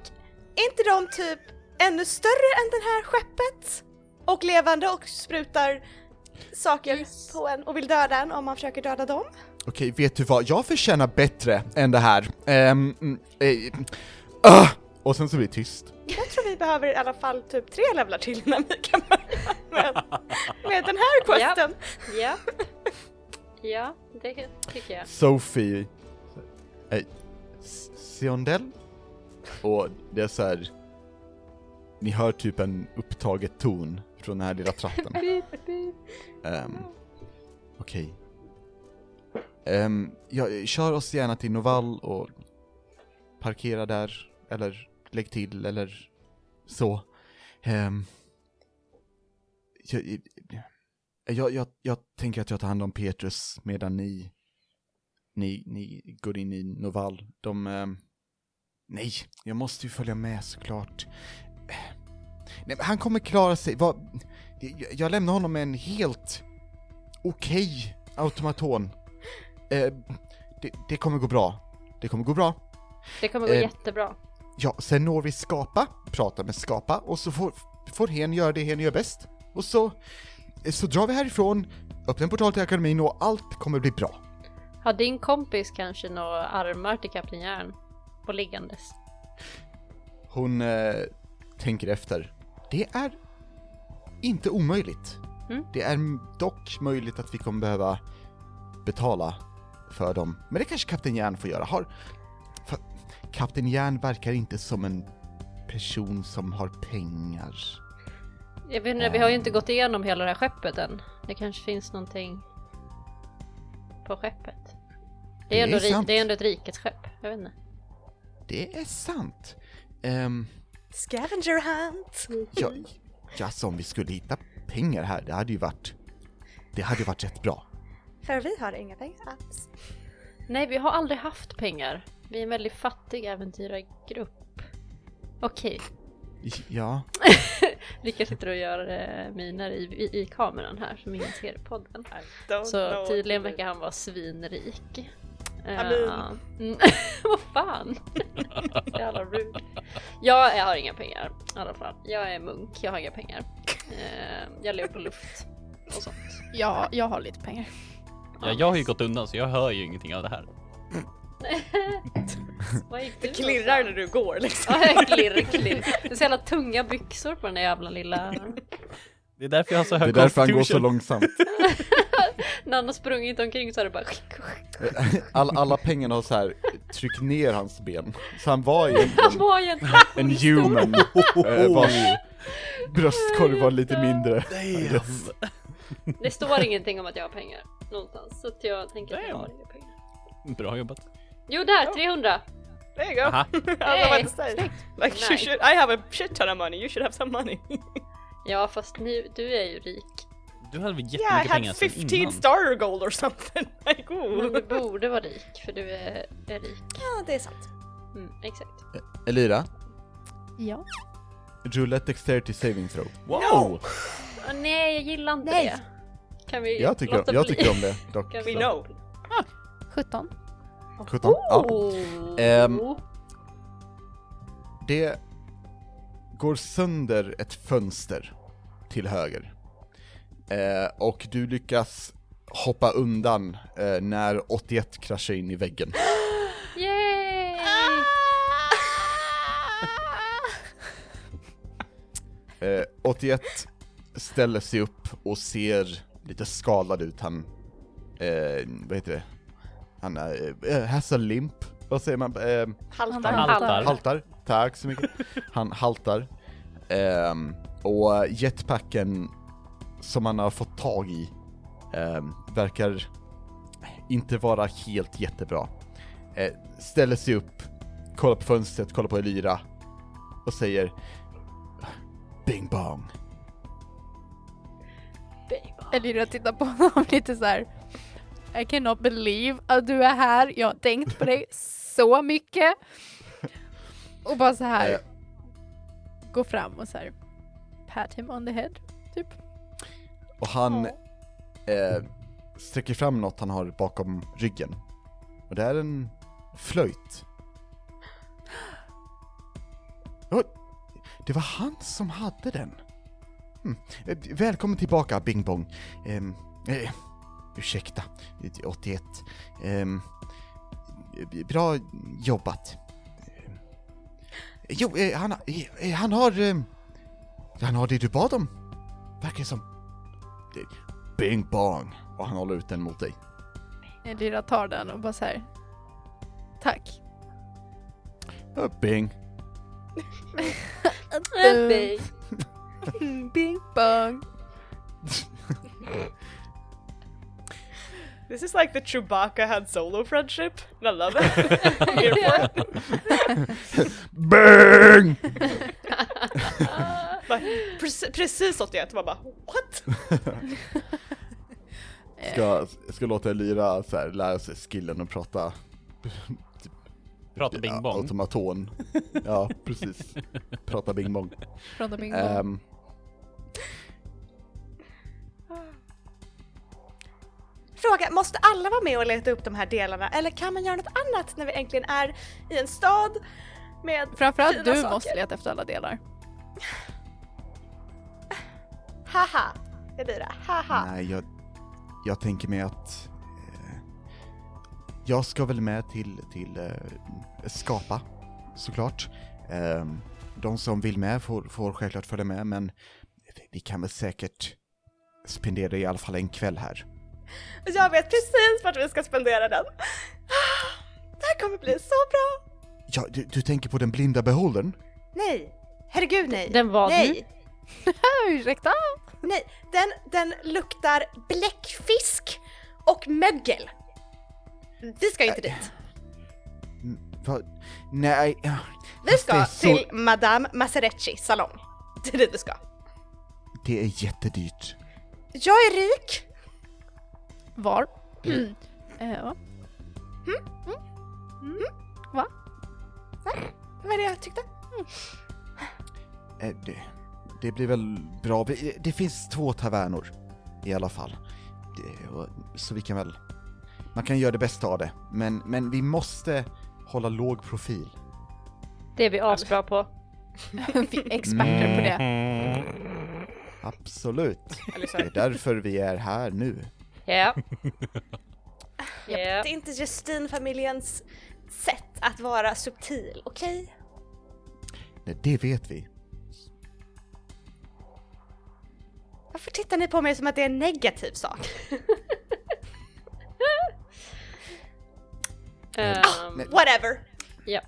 är inte de typ ännu större än det här skeppet? Och levande och sprutar saker Yes. på en och vill döda en om man försöker döda dem? Okej, vet du vad? Jag förtjänar bättre än det här. Mm, eh, ah! Och sen så blir det tyst. Jag tror vi behöver i alla fall typ tre levlar till innan vi kan börja med, med den här questen. Ja. Ja, det tycker jag. Sophie... Eh, Siondel? Och det är så här. Ni hör typ en upptaget ton från den här lilla tratten. Um, ehm, Okej. Ehm, ja, kör oss gärna till Novall och parkera där, eller lägg till, eller så. Ehm, um, jag, jag, jag, jag tänker att jag tar hand om Petrus medan ni, ni, ni går in i Novall. De, ehm, nej, jag måste ju följa med såklart. Nej, men han kommer klara sig. Vad, jag, lämnar honom med en helt okej automaton. Eh, det, det kommer gå bra. Det kommer gå bra. Det kommer gå Eh, jättebra. Ja, sen når vi Skapa, pratar med Skapa och så får, får hen göra det hen gör bäst. Och så, så drar vi härifrån, öppnar en portal till akademin och allt kommer bli bra. Har din kompis kanske några armar till Kapten Järn på liggandes? Hon eh, tänker efter. Det är inte omöjligt. Mm. Det är dock möjligt att vi kommer behöva betala för dem. Men det kanske Kapten Järn får göra. Har, för, Kapten Järn verkar inte som en person som har pengar. Jag vet inte, vi har ju inte gått igenom hela det här skeppet än. Det kanske finns någonting på skeppet. Det Det är, ändå, är ri- sant. det är ändå ett rikets skepp. Jag vet inte. Det är sant. Ehm, Scavenger hunt! ja, ja, så om vi skulle hitta pengar här, det hade ju varit... Det hade ju varit rätt bra. För vi har inga pengar alls. Nej, vi har aldrig haft pengar. Vi är en väldigt fattig äventyrargrupp. Okej, Ja, Rickard sitter och gör eh, miner i, i, i kameran här som ingen ser i podden. Så tydligen verkar han vara svinrik. mm, Vad fan! Jävla rude. Jag, jag har inga pengar i alla fall. Jag är munk, jag har inga pengar. Eh, jag lever på luft och sånt. Ja, jag har lite pengar. Ja, jag har ju gått undan så jag hör ju ingenting av det här. Vad gick Det klirrar när du går liksom. Ja, klirr, klirr. Det är så jävla tunga byxor på den där jävla lilla... Det är därför jag har så det är hög därför han går så långsamt. När han har sprungit omkring så är det bara... All, alla pengarna har så här tryckt ner hans ben. Så han var Han egentligen var ju en... en human, eh, vars bröstkorg var lite mindre. Det står ingenting om att jag har pengar någonstans. Så att jag tänker att jag har inga pengar. Bra jobbat. Jo där, 300! There you go. Aha. I don't know what to say. Like you Nice. should, I have a shit ton of money, you should have some money. Ja fast ni, du är ju rik. Du hade väl yeah, I jättemycket pengar had sen 15 innan? starter gold or something. Like, Men du borde vara rik för du är, är rik. Ja, det är sant. Mm, exakt. Elira, Ja. rulla ett dexterity saving throw. Wow! Åh, nej, jag gillar inte Nej. det. Kan vi Jag tycker, låta jag bli? tycker om det dock. Kan We vi- know. 17. 17? Ja. Ehm. Det går sönder ett fönster till höger. Eh, och du lyckas hoppa undan eh, när 81 kraschar in i väggen. Yay! Eh, 81 ställer sig upp och ser lite skadad ut. Han, vad heter det? Han är, eh, has a limp. Vad säger man? Eh, Haltar. Haltar. haltar. Tack så mycket. Han haltar. Ehm, och jetpacken som han har fått tag i ehm, verkar inte vara helt jättebra. Eh, ställer sig upp, kollar på fönstret, kollar på Elira och säger Bing bong. Elira tittar på honom lite så här. I cannot believe att du är här. Jag har tänkt på dig så mycket. Och bara så här. Eh. Gå fram och så här. Pat him on the head. Typ. Och han eh, sträcker fram något han har bakom ryggen. Och det är en flöjt. Oh, det var han som hade den. Eh, Välkommen tillbaka Bing Bong. Ehm, eh, ursäkta, 81. Ehm, bra jobbat. Jo, eh, han, eh, han har... Eh, han har det du bad om. Verkar som. Bing bong! Och han håller ut den mot dig. Elira tar den och bara så här. Tack. Bing. Nej. Bing bong. This is like the Chewbacca had solo friendship. and I love it. Bing! Bara, Precis, precis 81, man bara what? Ska, ska låta Elira så här, lära sig skillen och prata Prata bing ja, bong. automaton. Ja, precis. Prata bing bong. Från bing bong. Ehm, Fråga, måste alla vara med och leta upp de här delarna eller kan man göra något annat när vi äntligen är i en stad med Framförallt fina du saker? måste leta efter alla delar. Haha, Elira, haha. nej, jag, jag tänker mig att eh, jag ska väl med till, till eh, Skapa, såklart. Ehm, de som vill med får, får självklart följa med, men vi kan väl säkert spendera i alla fall en kväll här. Jag vet precis vart vi ska spendera den. Det här kommer bli så bra. Ja, du, du tänker på den blinda beholdern? Nej, herregud nej. Den vad nej. Ursäkta? Nej, den, den luktar bläckfisk och mögel. Vi ska inte dit. Va? Nej, ja. Vi ska så- till Madame Maserecci salong. Det är dit vi ska. Det är jättedyrt. Jag är rik. Var? eh, va? Det var det jag tyckte. Eh, Det, det blir väl bra. Det finns två tavernor i alla fall. Det, så vi kan väl... Man kan göra det bästa av det. Men, men vi måste hålla låg profil. Det är vi asbra på. Vi är experter på det. Absolut. Det är därför vi är här nu. Ja. Det Ja. är inte Justin-familjens sätt att vara subtil, okej? Nej, det vet vi. Varför tittar ni på mig som att det är en negativ sak? Nej. Whatever! ja.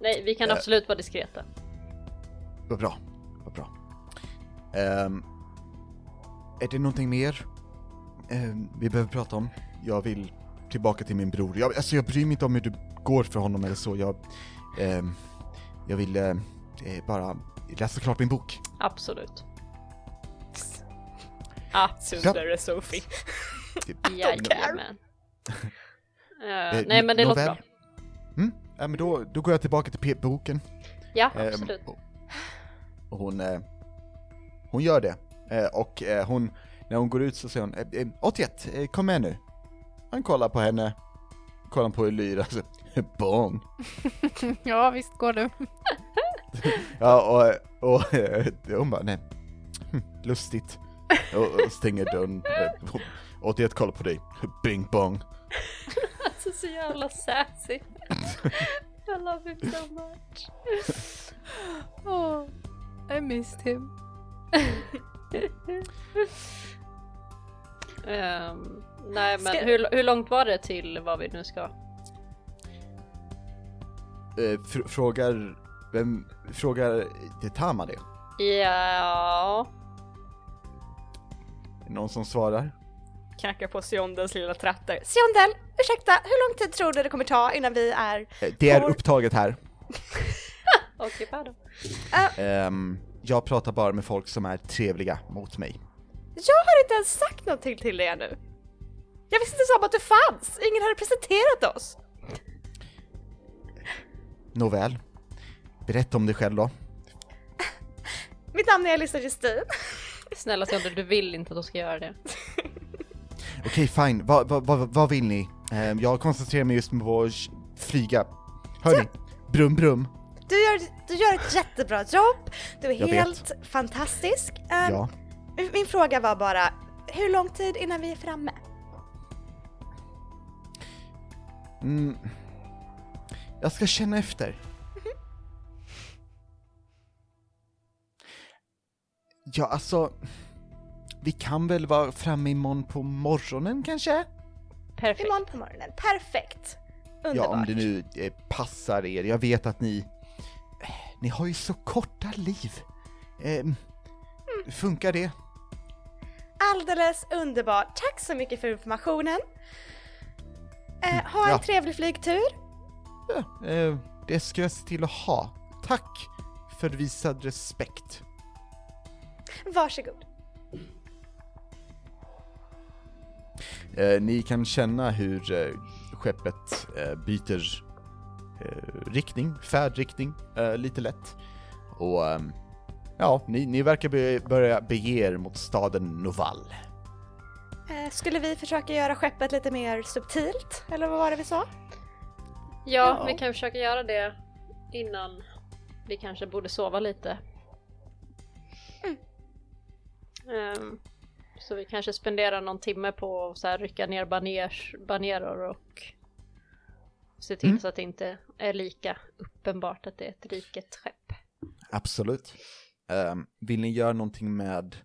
Nej, vi kan Eh. absolut vara diskreta. Vad bra. Vad bra. Ehm, är det någonting mer ehm, vi behöver prata om? Jag vill tillbaka till min bror. Jag, alltså jag bryr mig inte om hur det går för honom eller så. Jag, ehm, jag vill eh, eh, bara läsa klart min bok. Absolut. Sundare Sophie. Jajamän. Eh, Eh, nej men det låter bra. Mm? Ja, men då, då går jag tillbaka till pe- boken. Ja, Ehm, absolut. och, och hon, eh, hon gör det. Eh, och eh, hon, när hon går ut så säger hon eh, eh, 81, eh, kom med nu. Han kollar på henne, kollar på Elyra, så bong. Ja, visst går du. Ja, och, och eh, hon bara nej, hm, lustigt. Och, och stänger dörren. Eh, 81 kollar på dig, bing bong. Alltså så jävla sassy. I love him so much. Oh, I missed him. Ehm, nej men Ska- hur, hur långt var det till vad vi nu ska? Eh, fr- frågar, vem, frågar det Tama det? Ja, Någon som svarar? Knackar på Siondels lilla tratter. Siondel, ursäkta, hur lång tid tror du det kommer ta innan vi är... Eh, Det är upptaget här. okej okay, Ehm, jag pratar bara med folk som är trevliga mot mig. Jag har inte ens sagt någonting till dig ännu. Jag visste inte om att du fanns! Ingen hade presenterat oss! Nåväl. Berätta om dig själv då. Mitt namn är Alissa Justin. Snälla Sandra, du vill inte att de ska göra det. Okej, fine. Vad vad- vad- vad vill ni? Eh, jag koncentrerar mig just på att flyga. Hörni, brum brum. Du gör, du gör ett jättebra jobb, du är Jag helt fantastisk. Ehm, Ja. Min fråga var bara, hur lång tid innan vi är framme? Mm. Jag ska känna efter. Ja, alltså... Vi kan väl vara framme imorgon på morgonen kanske? Perfekt. Imorgon på morgonen, perfekt! Underbart. Ja, om det nu eh, passar er. Jag vet att ni... eh, Ni har ju så korta liv. Ehm, funkar det? Alldeles underbart, tack så mycket för informationen. Eh, ha en ja. trevlig flygtur. Ja, eh, det ska jag se till att ha. Tack för visad respekt. Varsågod. Eh, ni kan känna hur eh, skeppet eh, byter eh, riktning, färdriktning, eh, lite lätt. Och ehm, ja, ni, ni verkar be, börja bege er mot staden Noval. Eh, skulle vi försöka göra skeppet lite mer subtilt? Eller vad var det vi sa? Ja, Ja. vi kan försöka göra det innan vi kanske borde sova lite. Ehm, så vi kanske spenderar någon timme på att så här rycka ner baner, banerer och se till Mm. så att det inte är lika uppenbart att det är ett riket skepp. Absolut. Ehm, vill ni göra någonting med...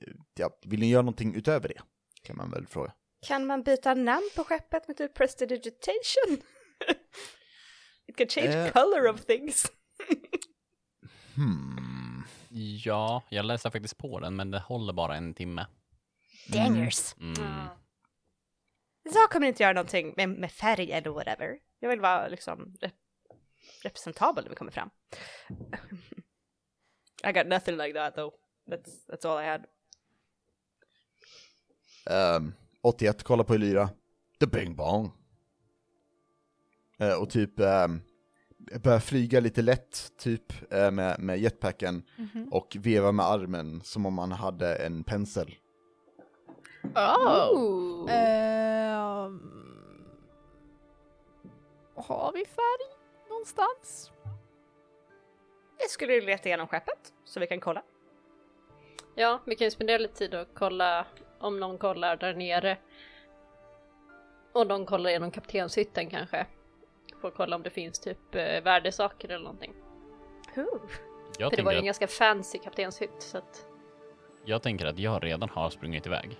eh, Ja, vill ni göra någonting utöver det? Kan man väl fråga. Kan man byta namn på skeppet med typ prestidigitation? It can change Eh. color of things. Hmm. Ja, jag läser faktiskt på den, men det håller bara en timme. Dangers. Mm. Jag kommer inte göra någonting med, med färg eller whatever. Jag vill vara liksom rep representabel när vi kommer fram. I got nothing like that though. That's, that's all I had. Ehm, 81, kolla på Elyra. The Bing Bong. Eh, och typ um, börja flyga lite lätt, typ eh, med, med jetpacken och veva med armen som om man hade en pensel. Oh. Ehm, har vi färg någonstans? Jag skulle leta igenom skeppet så vi kan kolla. Ja, vi kan ju spendera lite tid och kolla om någon kollar där nere. Och någon kollar genom kaptenshytten kanske. Får kolla om det finns typ eh, värdesaker eller någonting. Jag, För det var ju en att, ganska fancy kaptenshytt så att... jag tänker att jag redan har sprungit iväg.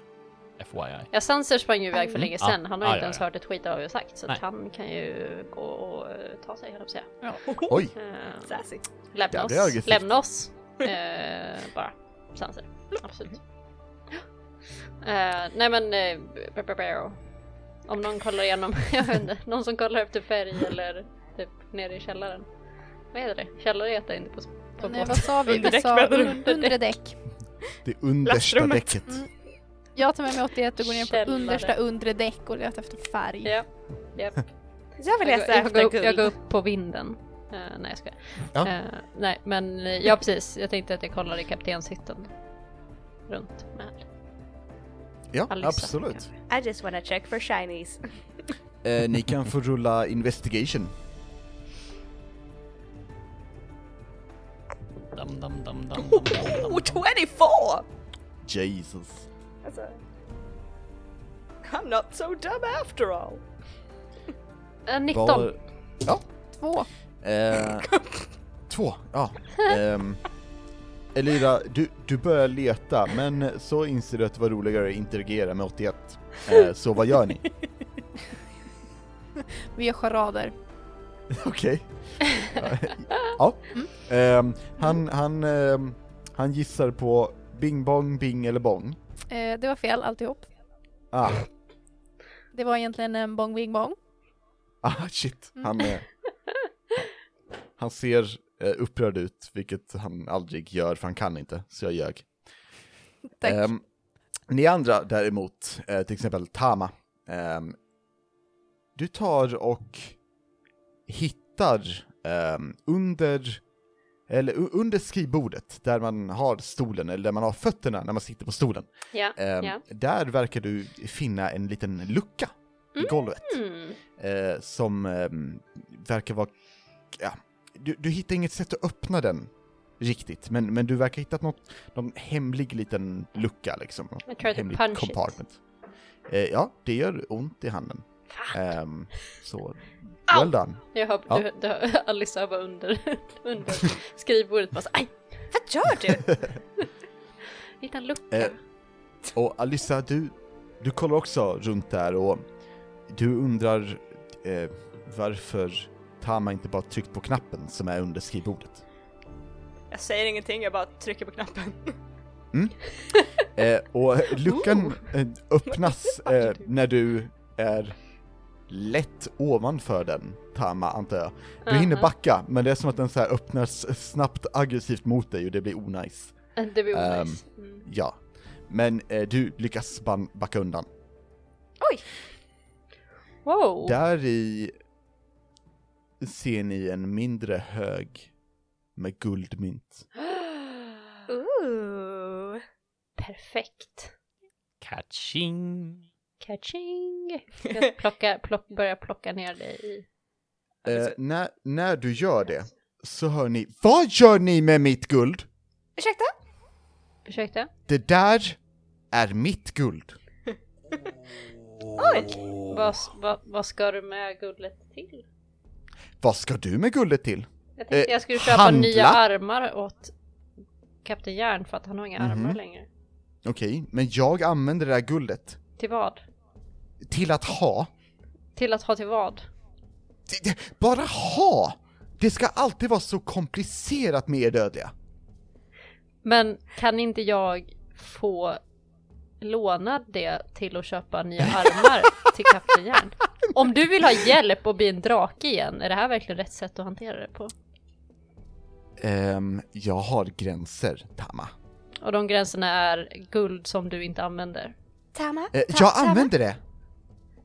FYI. Ja, Sanser sprang ju iväg för länge Ja. sedan. Han har ju Ja, inte ja, ens ja. hört ett skit av vad vi har sagt. Så att han kan ju gå och eh, ta sig, höll jag på att säga. Oj! Eh, Sassy. lämna oss. Lämna oss. Eh, bara. Sanser. Absolut. Eh, nej men... B- om någon kollar igenom, jag vet inte, någon som kollar efter färg eller typ nere i källaren. Vad heter det? Källare heter inte på, på Nej, båt. vad sa vi? Vi Underdäck sa menar du? un- undre däck. Det understa däcket. Mm. Jag tar med mig 81 och går ner på Källare. understa undre däck och letar efter färg. Ja, japp. Jag vill Jag, leta efter går, guld. jag går upp på vinden. Eh, nej jag skojar. Ja. Eh, nej men ja precis, jag tänkte att jag kollar i kaptenshytten. Runt med. Ja, Alissa, absolut. I just wanna check for shinies. Eh, ni kan få rulla investigation. Dam, dam, dam, dam, dam, dam, dam. Oh, 24! Jesus. Alltså, I'm not so dumb after all. Eh, 19! Var- Ja. Två. Eh, två, ja. Ehm, Elira, du, du börjar leta, men så inser du att det var roligare att interagera med 81. Eh, så vad gör ni? Vi gör charader. Okej. ja. Ehm, han, han, ehm, han gissar på bing bong, bing eller bong. Eh, det var fel alltihop. Ah, Det var egentligen en bong bing bong. ah shit. Han, eh, han ser eh, upprörd ut, vilket han aldrig gör för han kan inte, så jag ljög. Tack. Ehm, Ni andra däremot, eh, till exempel Tama, ehm, du tar och hittar ehm, under, eller under skrivbordet, där man har stolen, eller där man har fötterna när man sitter på stolen, Ja, ehm, ja. där verkar du finna en liten lucka i golvet. Mm. eh, som ehm, verkar vara, ja, du, du hittar inget sätt att öppna den riktigt, men, men du verkar hitta något, någon hemlig liten lucka liksom. Try to hemlig punch it. compartment. Eh, ja, det gör ont i handen. Ehm, så, Au! well done. Jag hör, Ja. du, du, Alice hör bara under, under skrivbordet bara så, aj, Vad gör du? hitta en lucka. Eh, Och Alissa, du, du kollar också runt där och du undrar eh, varför Tama inte bara tryckt på knappen som är under skrivbordet. Jag säger ingenting, jag bara trycker på knappen. Eh, och luckan eh, öppnas eh, när du är lätt ovanför den, Tama, antar jag. Du hinner Mhm. backa, men det är som att den så här öppnas snabbt aggressivt mot dig och det blir onajs. Det blir onajs. Mm. Ja. Men eh, du lyckas backa undan. Wow! Där i ser ni en mindre hög med guldmynt. Ooh. Perfekt. Catching. Catching! Jag plocka, plock, börja plocka ner dig i... Eh, när, när du gör det så hör ni Vad gör ni med mitt guld? Ursäkta? Ursäkta? Det där är mitt guld. Oj! Vad, vad, vad ska du med guldet till? Vad ska du med guldet till? Jag tänkte Eh, jag skulle köpa handla? nya armar åt Kapten Järn för att han har inga Mhm. armar längre. Okej, men jag använder det där guldet Till vad? till att ha. Till att ha till vad? Bara ha! Det ska alltid vara så komplicerat med er dödliga. Men kan inte jag få låna det till att köpa nya armar till Kapten Järn? Om du vill ha hjälp och bli en drake igen, är det här verkligen rätt sätt att hantera det på? Ehm, jag har gränser, Tama. Och de gränserna är guld som du inte använder. Tama? Eh, jag Tama? använder det!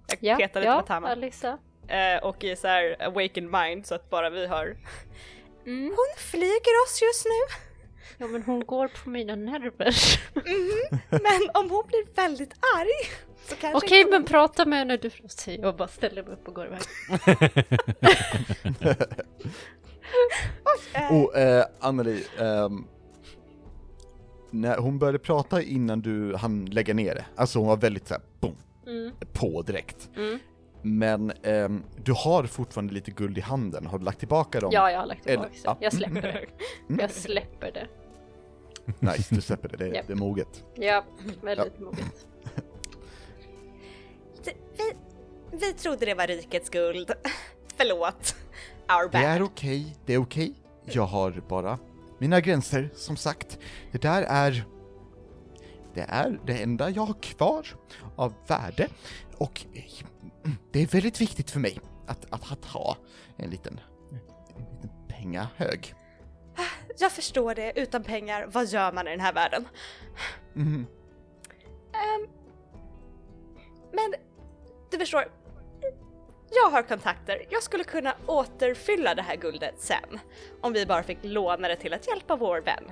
Jag Ja, petar lite ja på Tama. Alissa. Eh, och i så här awakened mind så att bara vi hör. Mm. Hon flyger oss just nu. Ja men hon går på mina nerver. Men om hon blir väldigt arg så kanske Okej inte men prata med henne du säger jag bara ställer mig upp och går iväg. Eh, Och eh, Anneli, ehm, när hon började prata innan du hann lägga ner det, alltså hon var väldigt såhär boom, Mm. på direkt. Mm. Men ehm, du har fortfarande lite guld i handen, har du lagt tillbaka dem? Ja jag har lagt tillbaka Eller- det. ja. Jag släpper det. Mm. Jag släpper det. Nice, du släpper det, det, är- Japp. det är moget. Ja, väldigt moget. det- vi, vi trodde det var rikets guld. Förlåt. Our Det är bad. okej, det är okej. Jag har bara mina gränser, som sagt. Det där är... Det är det enda jag har kvar av värde. Och eh, det är väldigt viktigt för mig att, att, att ha en liten, en liten pengahög. Jag förstår det, utan pengar, vad gör man i den här världen? Mhm. Ehm, men du förstår, jag har kontakter. Jag skulle kunna återfylla det här guldet sen. Om vi bara fick låna det till att hjälpa vår vän.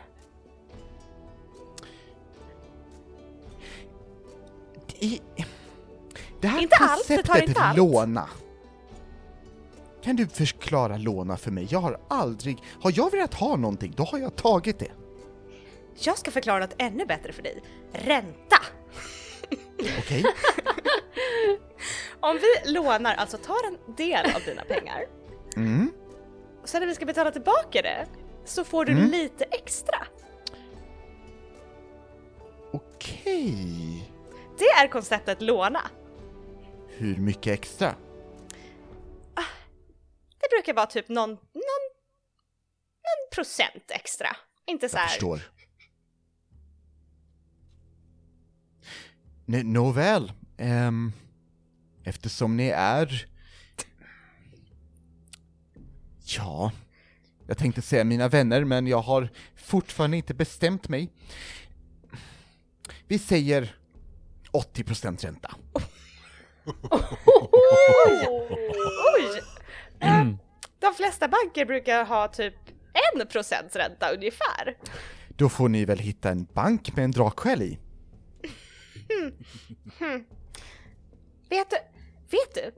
I, det här Inte allt, det konceptet inte allt. låna. Kan du förklara låna för mig? Jag har aldrig... Har jag velat ha någonting, då har jag tagit det. Jag ska förklara något ännu bättre för dig. Ränta! Okej? Om vi lånar, alltså tar en del av dina pengar, Mm. och sen när vi ska betala tillbaka det, så får du Mm. lite extra. Okej. Det är konceptet låna. Hur mycket extra? Det brukar vara typ någon, någon, någon procent extra. Inte så Jag här. förstår. Nå- Nåväl, ehm, eftersom ni är... Ja, jag tänkte säga mina vänner, men jag har fortfarande inte bestämt mig. Vi säger 80% ränta. Oj! Eh, De flesta banker brukar ha typ en procents ränta ungefär. Då får ni väl hitta en bank med en drakskäl i. Vet du, vet du?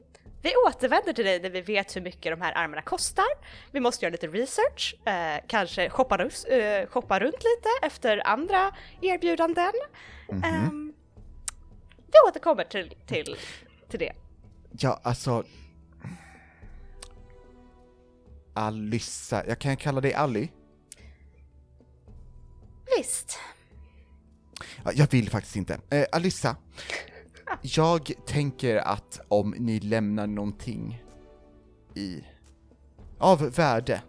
Vi återvänder till dig när vi vet hur mycket de här armarna kostar. Vi måste göra lite research, eh, kanske shoppa, eh, shoppa runt lite efter andra erbjudanden. Ehm, vi återkommer till, till, till det. Ja, alltså... Alyssa, jag kan kalla dig Ally? Visst. Ja, Jag vill faktiskt inte. Eh, Alyssa, jag tänker att om ni lämnar någonting i... av värde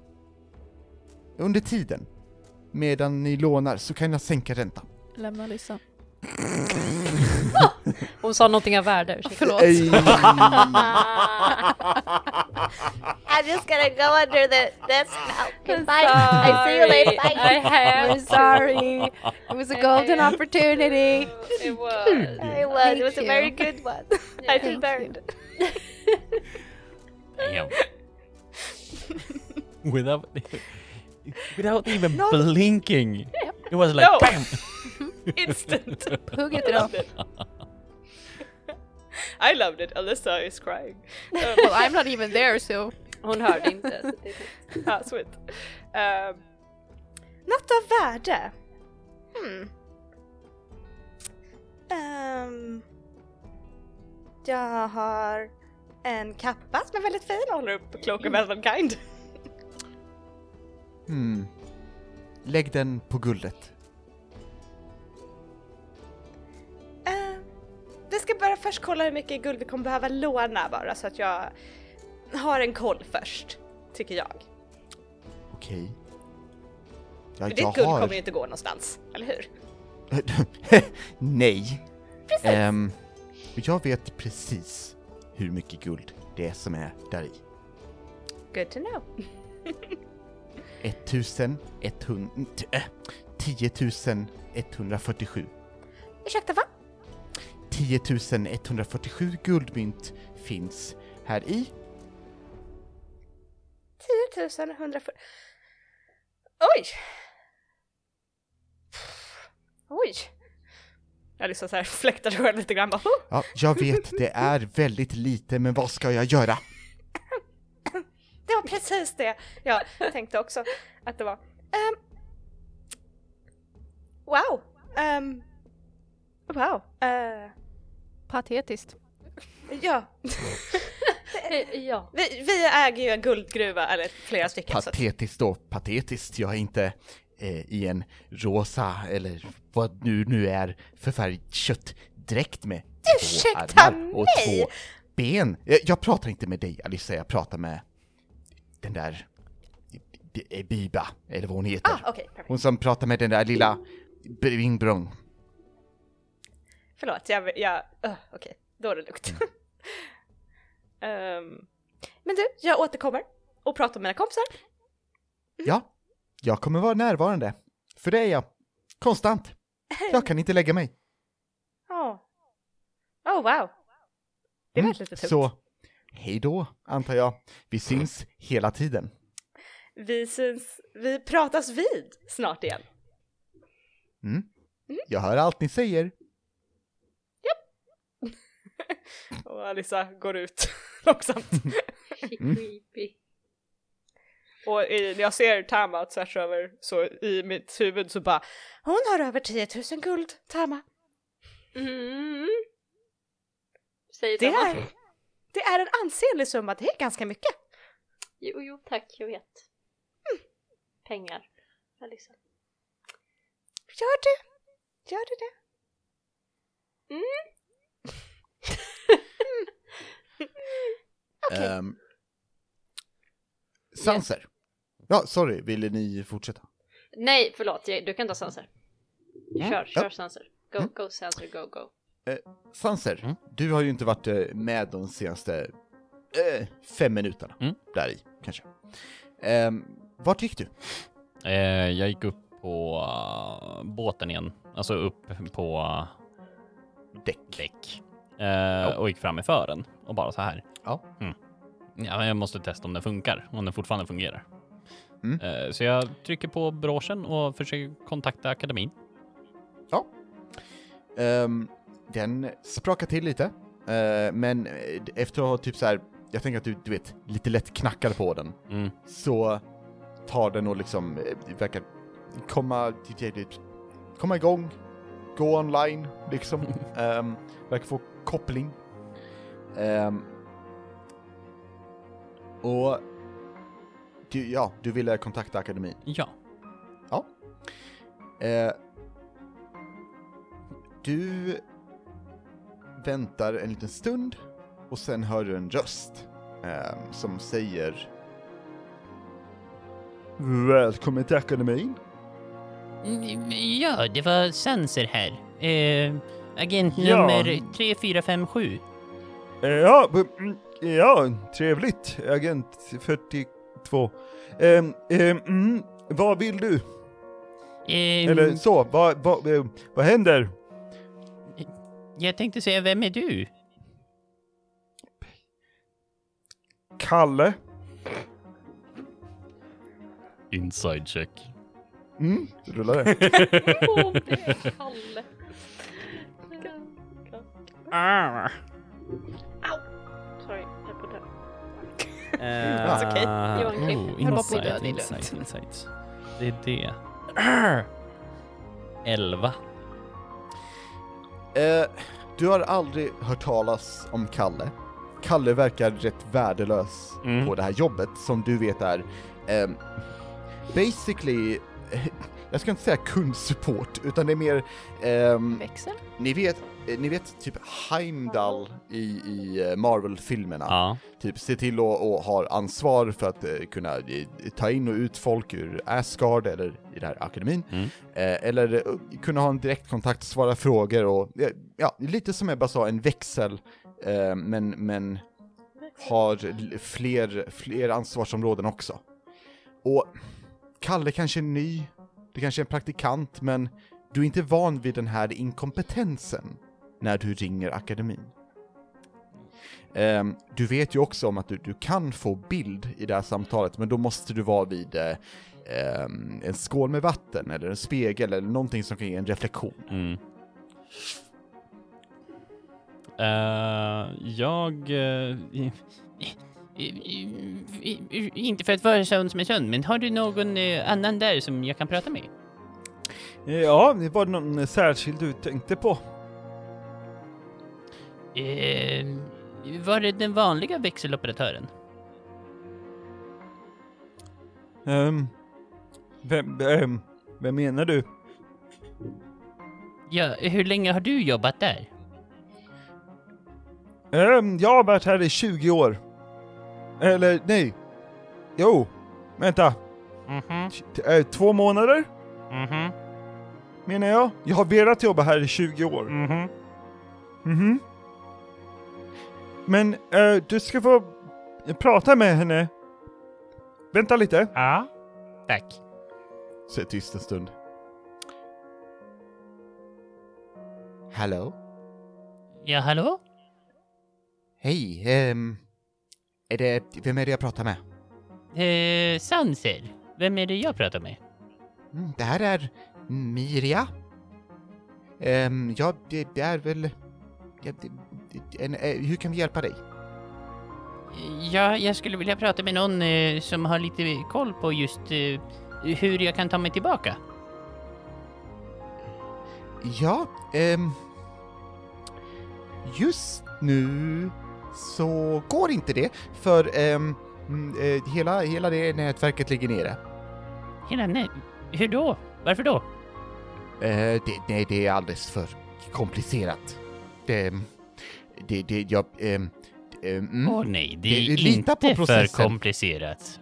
under tiden, medan ni lånar, så kan jag sänka räntan. Lämna Lissa. Hon sa någonting av värde. ursäkta. Förlåt. Ej. I'm just gonna go under the, this now. Goodbye. I see you later. Bye. I have We're sorry. It was a golden opportunity. It was. It was, it was a very good one. I feel Thank burned. Damn. Without, without even No. blinking. It was like No. bam! Instant. Hugg inte då. I loved it. Alyssa is crying. Um, Well, I'm not even there so. Hon hörde inte. ah, sweet. Um, något av värde? Hmm. Um, jag har en kappa som är väldigt fin och håller upp Cloak of Elvenkind. Hmm. Lägg den på guldet. Uh, vi ska bara först kolla hur mycket guld vi kommer behöva låna bara så att jag har en koll först, tycker jag. Okej. Ja, För jag ditt guld har... kommer ju inte gå någonstans, eller hur? Nej. Precis. Ehm, jag vet precis hur mycket guld det är som är där i. Good to know. 1100... Äh, 10 147. Ursäkta, va? 10 147 guldmynt finns här i. 10 140... Oj! Oj! Jag liksom så här fläktar själv lite grann bara. Ja, jag vet, det är väldigt lite, men vad ska jag göra? Det var precis det jag tänkte också att det var. Ehm, wow! Ehm, wow! Eh, Patetiskt. ja, Eh, Ja. vi, vi äger ju en guldgruva, eller flera stycken. Så att, Patetiskt då, patetiskt. Jag är inte eh, i en rosa, eller vad nu nu är för färg, köttdräkt med två Ursäkta armar och mig? två ben. Jag, jag pratar inte med dig Alissa, jag pratar med den där B- Biba, eller vad hon heter. ah, perfekt. Hon som pratar med den där lilla Bringbrong. Förlåt, jag, jag uh, okej, då är det lugnt. Ehm, men du, jag återkommer och pratar med mina kompisar. Ja, jag kommer vara närvarande. För det är jag. Konstant. Jag kan inte lägga mig. Oh. oh wow. Det var Mm, lite tungt. Så, hej då, antar jag. Vi syns hela tiden. Vi syns, vi pratas vid snart igen. Mm. Jag hör allt ni säger. Och Alissa går ut långsamt. Mm. Creepy. Och i, när jag ser Tama tvärs över så i mitt huvud så bara Hon har över 10 000 guld, Tama. Mm. Säger Det Tama. är, det är en ansenlig summa, det är ganska mycket. Jo, jo, tack, jag vet. Pengar. Alissa. Gör du? Gör du det? Okej. Ehm, Sanser. Ja, sorry, ville ni fortsätta? Nej, förlåt, jag- du kan ta Sanser. Kör, kör Ja. Sanser. Go, Mm. go Sanser, go, go. Sanser, Mm. du har ju inte varit eh, med de senaste eh, fem minuterna. Mm. Där i, kanske. Um, vart gick du? Eh, jag gick upp på uh, båten igen. Alltså upp på... däck. däck. Eh, och gick fram i fören och bara så här. Ja. Mm. Ja, jag måste testa om den funkar, om den fortfarande fungerar. Mm. Eh, så jag trycker på broschen och försöker kontakta akademin. Ehm, den sprakar till lite, eh, men efter att ha typ så här, jag tänker att du, du vet, lite lätt knackar på den, Mm. så tar den och liksom, eh, verkar komma, komma igång, gå online, liksom, um, verkar få koppling. Ehm, och du, ja, du ville kontakta akademin. Ja. Eh, du väntar en liten stund och sen hör du en röst eh, som säger Välkommen till akademin. Ja, det var Sanser här. Eh, agent Ja. nummer 3457. Eh, Ja, mm, ja, trevligt. Agent 42. Ehm, ehm, mm, vad vill du? Eh, Eller så, vad, vad, eh, vad händer? Jag tänkte säga, vem är du? Kalle? Inside check. Mm, rullar det. Åh, det är Kalle. Ah. Sorry, jag på dö. That's okay. Johan Klipp. oh, Höll bara på att dö, det är insight, insight. Det är det. Elva. Eh, du har aldrig hört talas om Kalle. Kalle verkar rätt värdelös Mm. på det här jobbet som du vet är ehm, basically, jag ska inte säga kundsupport, utan det är mer, ehm, Växel? ni vet, ni vet typ Heimdall i, i eh, Marvel-filmerna. Ja. Typ se till och ha ansvar för att eh, kunna eh, ta in och ut folk ur Asgard eller i det här akademin. Mm. Eh, eller eh, kunna ha en direktkontakt, svara frågor och eh, ja, lite som jag bara sa, en växel, eh, men, men har fler, fler ansvarsområden också. Och Kalle kanske är ny, det kanske är en praktikant, men du är inte van vid den här inkompetensen när du ringer akademin. Ehm, du vet ju också om att du, du kan få bild i det här samtalet, men då måste du vara vid eh, ehm, en skål med vatten, eller en spegel, eller någonting som kan ge en reflektion. Mm. Eh, jag... i- Inte för att vara sån som är sån, men har du någon eh, annan där som jag kan prata med? Ja, det var någon särskild du tänkte på. Eh, var det den vanliga växeloperatören? Um, vem, vem, vem menar du? Ja, hur länge har du jobbat där? Ehm, jag har varit här i 20 år. Eller nej. Jo, vänta. T- eh, två månader mhm, menar jag. Jag har velat jobba här i 20 år. mhm. Mhm. Men eh, du ska få prata med henne. Vänta lite. Ja, tack. Så är tyst en stund. Hallå? Ja, hallå? Hej, ehm... Är det, vem är det jag pratar med? Eh, Sanser, vem är det jag pratar med? Mm, det här är Mirja. Ehm, ja, det, det är väl... Ja, det, en, eh, hur kan vi hjälpa dig? Ja, jag skulle vilja prata med någon eh, som har lite koll på just eh, hur jag kan ta mig tillbaka. Ja, ehm... Just nu så går inte det, för ehm, mm, eh, hela, hela det nätverket ligger nere. Hela nej, hur då? Varför då? Eh, det, nej, det är alldeles för komplicerat. Det, det, det, jag, ehm, ehm, Åh mm. nej, det Det- är lita på inte för processen. komplicerat.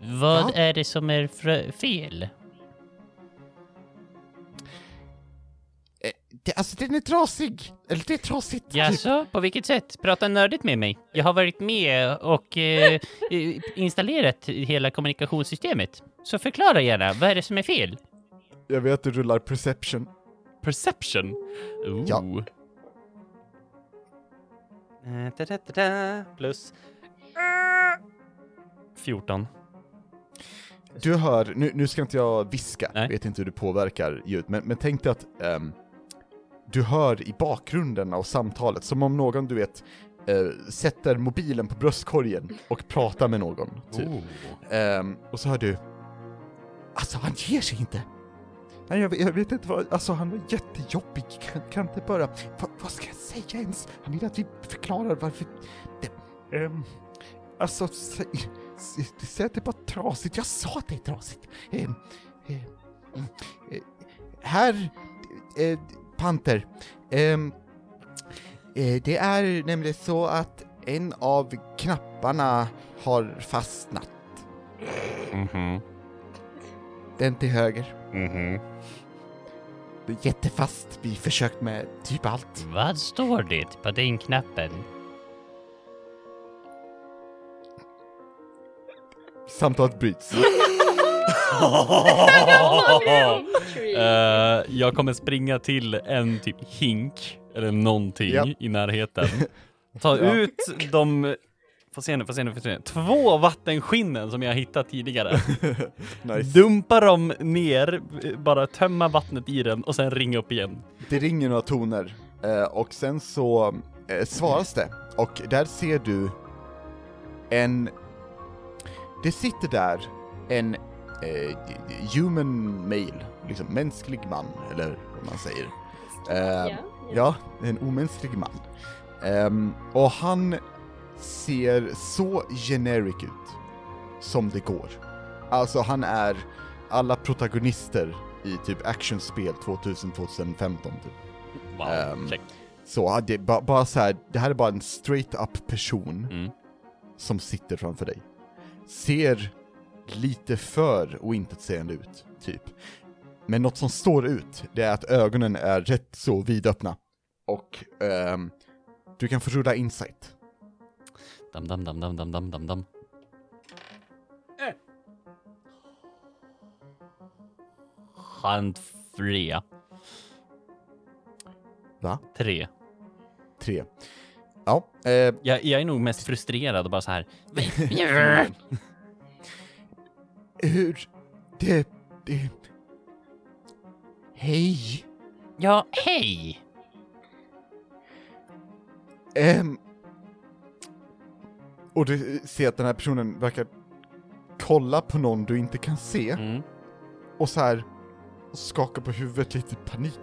Vad Ja. är det som är fel? Eh, det, alltså den är trasig! Eller det är trasigt. typ. Jaså, på vilket sätt? Prata nördigt med mig. Jag har varit med och eh, eh, installerat hela kommunikationssystemet. Så förklara gärna, vad är det som är fel? Jag vet att du rullar perception. perception. Ooh. Ja. Da, da, da, da, Plus... eh, 14. Du hör, nu, nu ska inte jag viska, Nej. vet inte hur det påverkar ljud, men, men tänk dig att ehm, du hör i bakgrunden av samtalet, som om någon du vet eh, sätter mobilen på bröstkorgen och pratar med någon, typ. Oh. Ehm, och så hör du Alltså han ger sig inte! Nej, jag, vet- jag vet inte vad, alltså han var jättejobbig, kan, kan inte bara, vad, vad ska jag säga ens? Han vill att vi förklarar varför, det, um, alltså, säg, säg, säg att det var trasigt, jag sa att det är trasigt. Um, eh, här, uh, Panter, eh, det är nämligen så att en av knapparna har fastnat. Mhm. Den till höger. Mhm. Det är jättefast. Vi försökt med typ allt. Vad står det på den knappen? Samtalet bryts. Eh, jag kommer springa till en typ hink, eller någonting Ja. i närheten. Ta ut de, får se nu, får se nu, får se nu. Två vattenskinnen som jag hittat tidigare. nice. Dumpa dem ner, eh, bara tömma vattnet i den och sen ringa upp igen. Det ringer några toner eh, och sen så eh, svaras det och där ser du en... Det sitter där en eh, human male, liksom mänsklig man, eller vad man säger. Eh, Ja, Ja, en omänsklig man. Ehm, och han ser så generic ut som det går. Alltså han är alla protagonister i typ actionspel 2000-2015 typ. Wow, Ehm, check. Så det är ba- bara så här, det här är bara en straight up person Mm. som sitter framför dig. Ser lite för ointetsägande ut, typ. Men något som står ut, det är att ögonen är rätt så vidöppna. Och ehm, du kan få rulla insight. Dam, dam, dam, dam, dam, dam, dam, dam. Hand tre. Va? Tre. Tre. Ja, eh, Jag, jag är nog mest frustrerad och bara så här. hur... Det... det... Hej! Ja, hej! Ehm, och du ser att den här personen verkar kolla på någon du inte kan se, Mm. och så här skakar på huvudet lite i panik.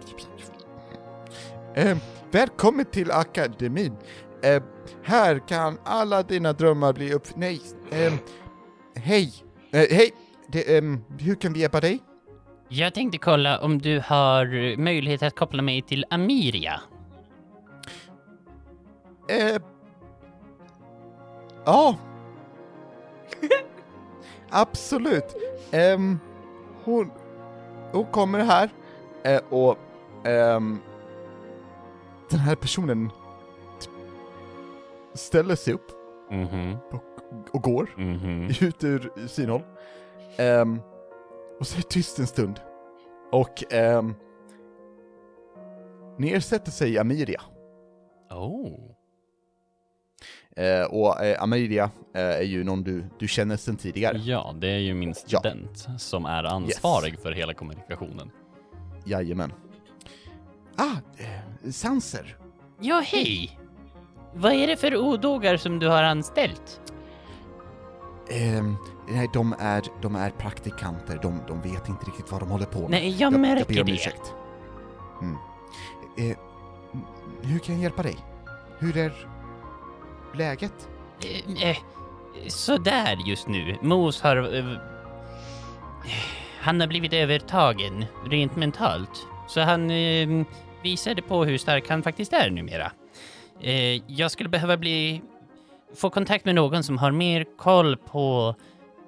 Ehm, välkommen till akademin. Ehm, här kan alla dina drömmar bli upp... Nej, ehm, hej. Eh, hej, det, ehm, hur kan vi hjälpa dig? Jag tänkte kolla om du har möjlighet att koppla mig till Amiria. Ja. Absolut. Ehm, hon, hon kommer här eh, och ehm, den här personen ställer sig upp Mhm. och går Mhm. ut ur synhåll. Ehm, och så är det tyst en stund. Och ehm, nersätter sig Amiria. Oh. Eh, och eh, Amiria eh, är ju någon du, du känner sedan tidigare. Ja, det är ju min Ja. student som är ansvarig för hela kommunikationen. Jajamän. Ah, eh, Sanser. Ja, hej! Vad är det för odågar som du har anställt? Ehm, nej, de är, de är praktikanter, de, de vet inte riktigt vad de håller på med. Nej, jag, jag märker ber om det. ursäkt. Mm. Eh, hur kan jag hjälpa dig? Hur är läget? Eh, eh, sådär just nu. Mos har... Eh, han har blivit övertagen, rent mentalt. Så han eh, visade på hur stark han faktiskt är numera. Eh, jag skulle behöva bli... Få kontakt med någon som har mer koll på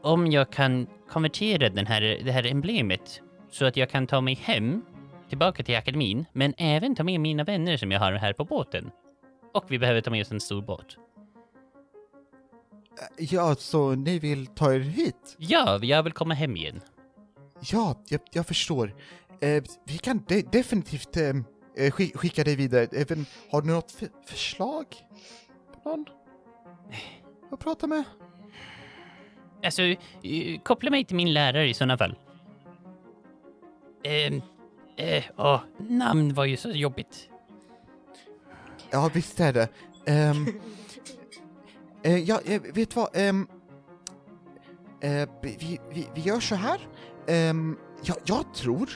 om jag kan konvertera den här, det här emblemet så att jag kan ta mig hem, tillbaka till akademin, men även ta med mina vänner som jag har här på båten. Och vi behöver ta med oss en stor båt. Eh, Ja, så ni vill ta er hit? Ja, jag vill komma hem igen. Ja, jag, jag förstår. eh, vi kan de definitivt eh, eh, skick- skicka dig vidare. Även, har du något för förslag? Någon? Att prata med? Alltså, eh, koppla mig till min lärare i sådana fall. Ehm, eh, åh, namn var ju så jobbigt. Ja, visst är det. Ehm, eh, ja, eh, vet du vad? Ehm, eh, vi, vi, vi gör så här. Ehm, ja, jag tror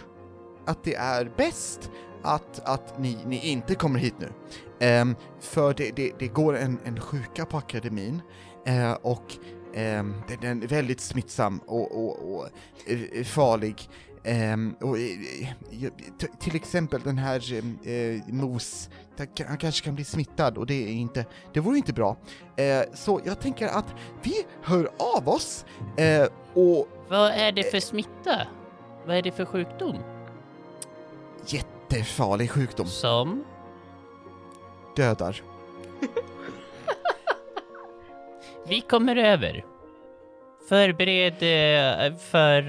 att det är bäst att, att ni, ni inte kommer hit nu. Ehm, för det, det, det går en, en sjuka på akademin eh, och ehm, den, den är väldigt smittsam och, och, och eh, farlig. Ehm, och, eh, eh, till exempel den här eh, Mos, han kanske kan bli smittad och det är inte, det vore inte bra. Eh, så jag tänker att vi hör av oss eh, och Vad är det för smitta? Vad är det för sjukdom? jättefarlig sjukdom Som? dödar. Vi kommer över. Förbered för,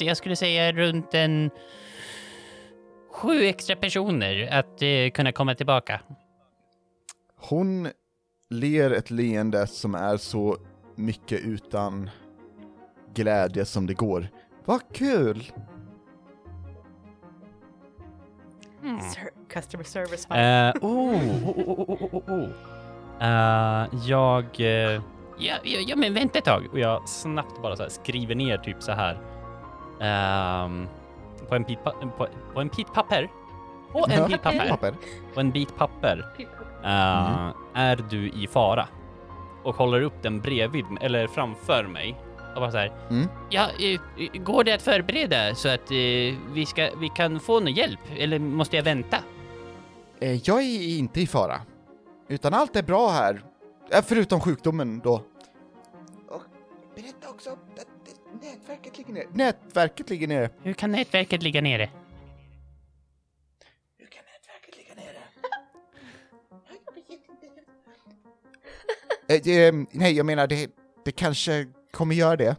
jag skulle säga runt en sju extra personer att eh, kunna komma tillbaka. Hon ler ett leende som är så mycket utan glädje som det går. Vad kul! Ser- customer service. Eh, oh, oh, oh, oh, oh. Eh, jag... eh, Ja, ja, ja men vänta ett tag. och jag snabbt bara så här skriver ner typ så här. Ehm, på en bit, pa- på, på en bit papper. På en bit papper. Papper. På en bit papper. eh, Är du i fara? Och håller upp den bredvid, eller framför mig. Och bara så här. Mm. Ja, går det att förbereda så att eh, vi, ska, vi kan få någon hjälp? Eller måste jag vänta? Eh, jag är inte i fara. Utan allt är bra här. Eh, förutom sjukdomen då. Och berätta också att nätverket ligger nere. Nätverket ligger nere. Hur kan nätverket ligga nere? Hur kan nätverket ligga nere? eh, eh, nej, jag menar det, det kanske kommer göra det.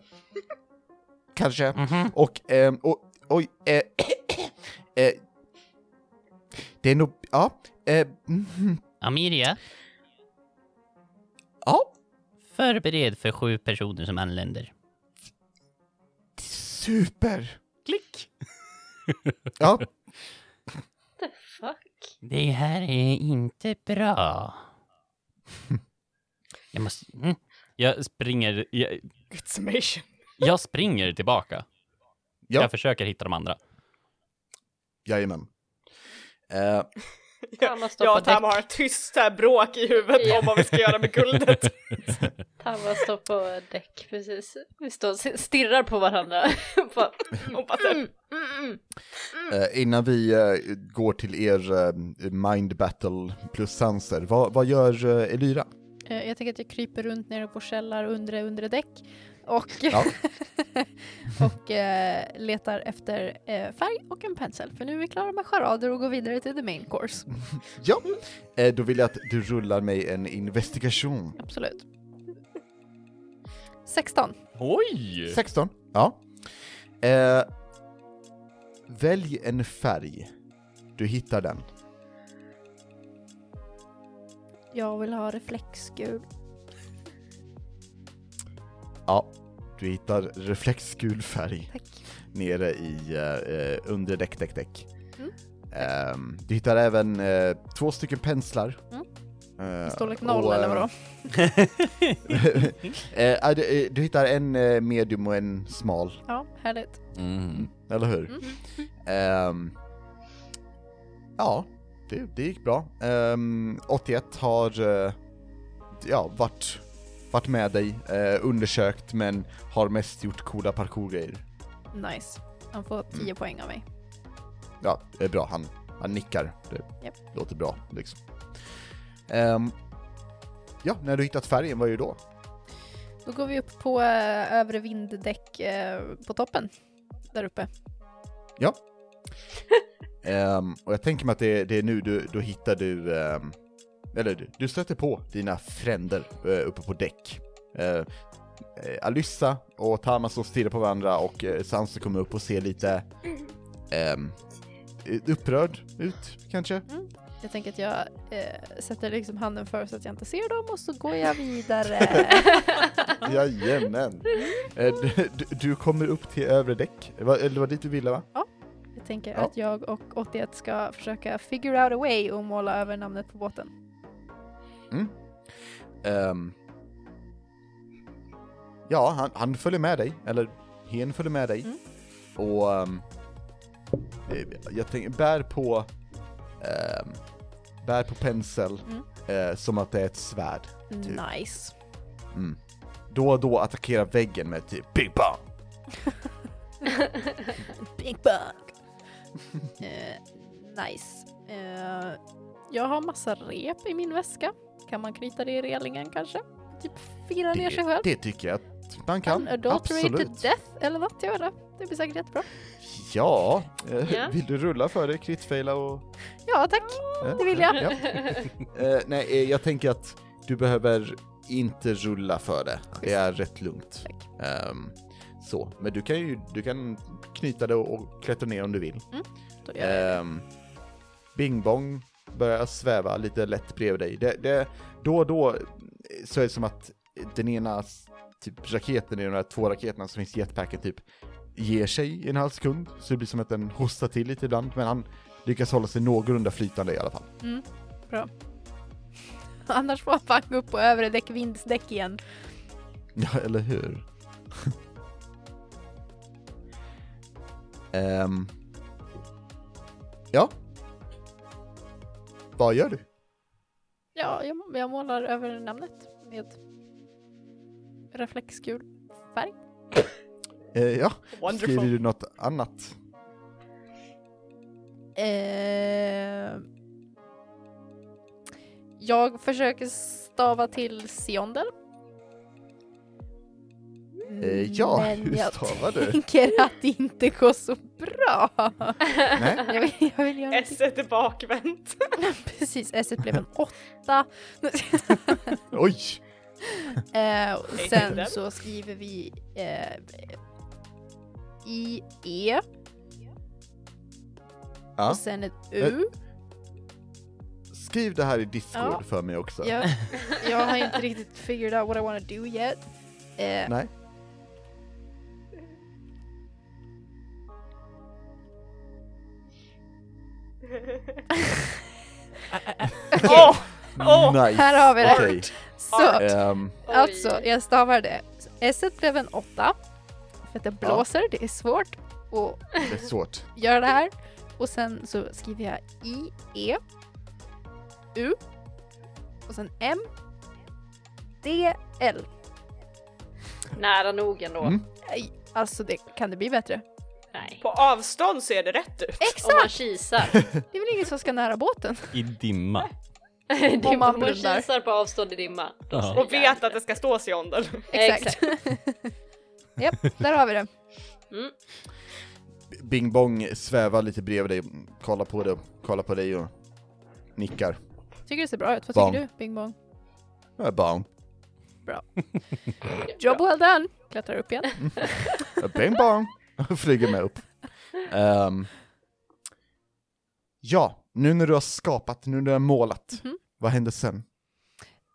Kanske. Mhm. Och, ehm, och, oj, eh, eh, det är nog, ja, eh, mhm, Amiria, ja, förbered för sju personer som anländer. Super. Klick! Ja, Fuck. Det här är inte bra. Jag måste... Mm. Jag springer, jag, Good summation. jag springer tillbaka. Ja. Jag försöker hitta de andra. jajamän. Eh, Står Jag och Tam däck. har ett tyst här bråk i huvudet Ja. om vad vi ska göra med guldet. Tama står på däck precis. Vi står och stirrar på varandra. Så här, mm, mm, mm. eh, innan vi eh, går till er eh, mind battle plus sanser, vad, vad gör eh, Elyra? Eh, Jag tänker att jag kryper runt nere på källar undre undre däck och, Ja. och eh, letar efter eh, färg och en pensel för nu är vi klara med charader och går vidare till the main course. Ja, eh, då vill jag att du rullar mig en investigation. Absolut. 16. Oj! 16? Ja. Eh, välj en färg. Du hittar den. Jag vill ha reflexgul. Ja, du hittar reflexgul färg Tack. nere i eh, eh, under däck, däck, däck. Mm. Ehm, du hittar även eh, två stycken penslar. Mm. Eh, Storlek noll och, eller eh, vadå? eh, ja, du, eh, du hittar en eh, medium och en smal, Ja, härligt. Mm. eller hur? Mm. Ehm, ja, det, det gick bra. Ehm, 81 har eh, ja, varit, varit med dig, eh, undersökt, men har mest gjort coola parkourgrejer. Nice. Han får 10 poäng av mig. Ja, det är bra. Han, han nickar. Det Japp. låter bra, liksom. Ehm, ja, när du hittat färgen, vad gör du då? Då går vi upp på eh, övre vinddäck eh, på toppen. Där uppe. Ja. Ehm, och jag tänker mig att det, det är nu du, då hittar du, ehm, eller du, du stöter på dina fränder uh, uppe på däck. Uh, uh, Alyssa och Tama står och stirrar på varandra och uh, Sansa kommer upp och ser lite ehm, upprörd ut kanske. Jag tänker att jag eh, sätter liksom handen för så att jag inte ser dem och så går jag vidare. Jajamän. Eh, du, du- kommer upp till övre däck, eller det var dit du ville va? Jag tänker Ja. att jag och 81 ska försöka figure out a way och måla över namnet på båten. Ehm, ja, han, han följer med dig, eller hen följer med dig. Mm. Och eh, jag tänker, bär på ehm, bär på pensel Mm. eh, som att det är ett svärd. Typ. Nice. Mm. Då och då attackera väggen med typ Big Bang! Big bug. eh, nice. Eh, jag har massa rep i min väska. Kan man knyta det i relingen kanske? Typ fira ner sig Det, själv. det tycker jag att man kan. Unadulterated Absolut. death eller något, jag vet inte. Det blir säkert jättebra. Ja, Ja. vill du rulla för det? Kritfaila och... Ja tack, eh, det vill jag. Ja. Eh, nej, eh, jag tänker att du behöver inte rulla för det. Det är rätt lugnt. Tack. Ehm, så, men du kan ju du kan knyta det och, klättra ner om du vill. Då gör jag det. Ehm, Bing Bong börjar sväva lite lätt bredvid dig. Det, det, då och då eh, så är det som att den ena typ raketen i de här två raketerna som finns i jetpacken typ ger sig i en halv sekund. Så det blir som att den hostar till lite ibland, men han lyckas hålla sig någorlunda flytande i alla fall. Mm, bra. Annars får han gå upp på övre däck, vindsdäck igen. Ja, eller hur? Ehm. ja. Vad gör du? Ja, jag, jag målar över namnet med reflexgul färg. Eh, ja, skriver Wonderful. du något annat? Eh, jag försöker stava till Siondel. Eh, ja, Men hur jag stavar du? tänker att det inte går så bra. Nej? Jag vill, jag vill göra. S är bakvänt. Precis, S blev en åtta. Oj! Eh, och sen så skriver vi eh, I, E Ja. och sen ett U. Skriv det här i Discord Ja. för mig också. Jag, jag har inte riktigt figured out what I wanna do yet. Eh, Nej? Åh! Åh! Nice! Här har vi det. Okej. så, Ehm, alltså jag stavar det. S blev en åtta. För att det blåser, det är svårt att det är svårt. göra det här. Och sen så skriver jag I, E, U och sen M, D, L. Nära nog ändå. Mm. Nej, Alltså det, kan det bli bättre? Nej. På avstånd ser det rätt ut. Om man Exakt! kisar. Det är väl ingen som ska nära båten? I dimma. det är Om man man, blundar. kisar på avstånd i dimma. Då Ja. ser det Och vet jävligt att det ska stå Siondel. Exakt. Japp, där har vi det. Mm. Bing Bong svävar lite bredvid dig, kollar på dig, kollar på dig och nickar. Tycker det ser bra ut. Vad Bong. tycker du, Bing Bong? Ja, Bong. Job well done! Klättrar upp igen. Bing Bong! Flyger med upp. Ehm, ja, nu när du har skapat, nu när du har målat, Mhm. vad händer sen?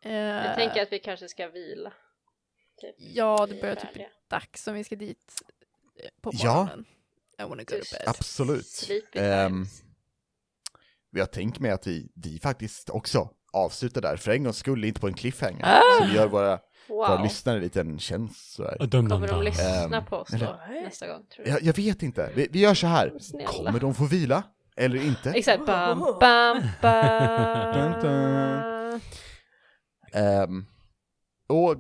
Jag Eh, tänker att vi kanske ska vila. Typ. Ja, det börjar typ bli dags om vi ska dit eh, på Ja. morgonen. I wanna go to bed. Absolut. Times. Jag tänker mig att vi, vi faktiskt också avslutar där, för en gångs skull inte på en cliffhanger. Ah! Så vi gör våra, Wow. lyssnare lite en tjänst sådär. Dum, Kommer de lyssna Ehm, på oss då nästa gång tror du? Jag, jag vet inte, vi, vi gör så här. Snälla. Kommer de få vila? Eller inte? Exakt. Bam, bam, Dun, bam. dun. Ehm, och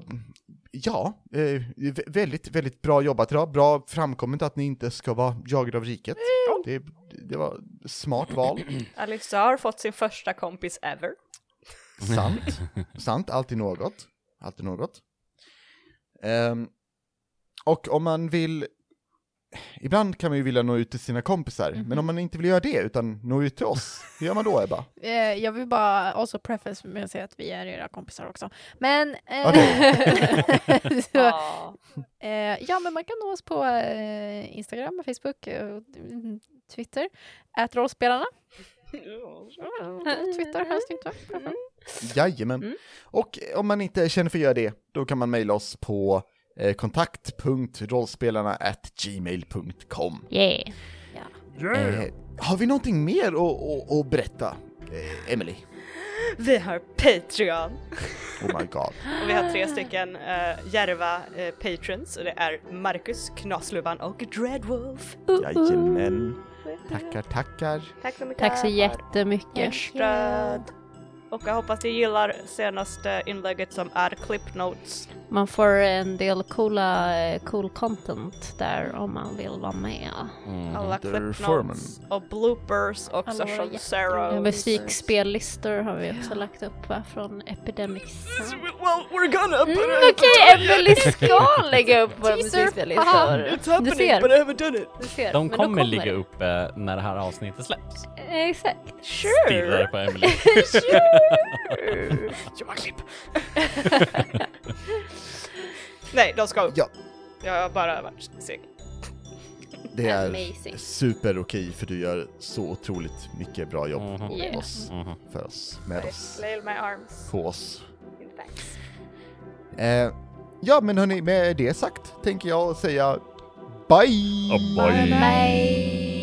ja, eh, vä- väldigt, väldigt bra jobbat idag. Bra framkommet att ni inte ska vara jagade av riket. Det, det var smart val. Alice har fått sin första kompis ever. Sant. Sant, alltid något. Alltid något. Ehm, och om man vill ibland kan man ju vilja nå ut till sina kompisar, men om man inte vill göra det utan nå ut till oss, hur gör man då Ebba? Eh, jag vill bara också preface med att säga att vi är era kompisar också. Men... Eh, så, Ja. eh, ja, men man kan nå oss på Instagram, Facebook, mm, Twitter. Ät rollspelarna. Twitter helst inte. Jajamän. Mm. Och om man inte känner för att göra det, då kan man mejla oss på eh, kontakt.rollspelarna gmail.com. Yeah. Eh, har vi någonting mer att, att, att berätta, eh, Emily? Vi har Patreon. Oh my god. Och vi har tre stycken uh, järva eh, patrons och det är Marcus, Knasluvan och Dreadwolf. Jajamän. Tackar, tackar. Tack så mycket. Tack så jättemycket. ert stöd. Och jag hoppas ni gillar senaste inlägget som är clip notes. Man får en del coola, eh, cool content där om man vill vara med. Mm. Alla Under clip Furman. notes och bloopers och Alla session zero. Musikspellistor har vi också lagt upp va, från Epidemic. Well, we're gonna put Mm, Okej, Emelie ska lägga upp våra musikspellistor. It's Du happening ser. but I haven't done it. Du ser. De kommer, då ligga uppe när det här avsnittet släpps. Exakt. Stirrar på Emily. Johan klipp. Nej, de ska upp. Ja. Jag har bara varit seg. Det är Amazing. super okej för du gör så otroligt mycket bra jobb Mhm. åt Yeah. oss, Mhm. för oss, med oss, my arms. på oss. Eh, ja, men hörni, med det sagt tänker jag säga bye! Oh, bye. Bye.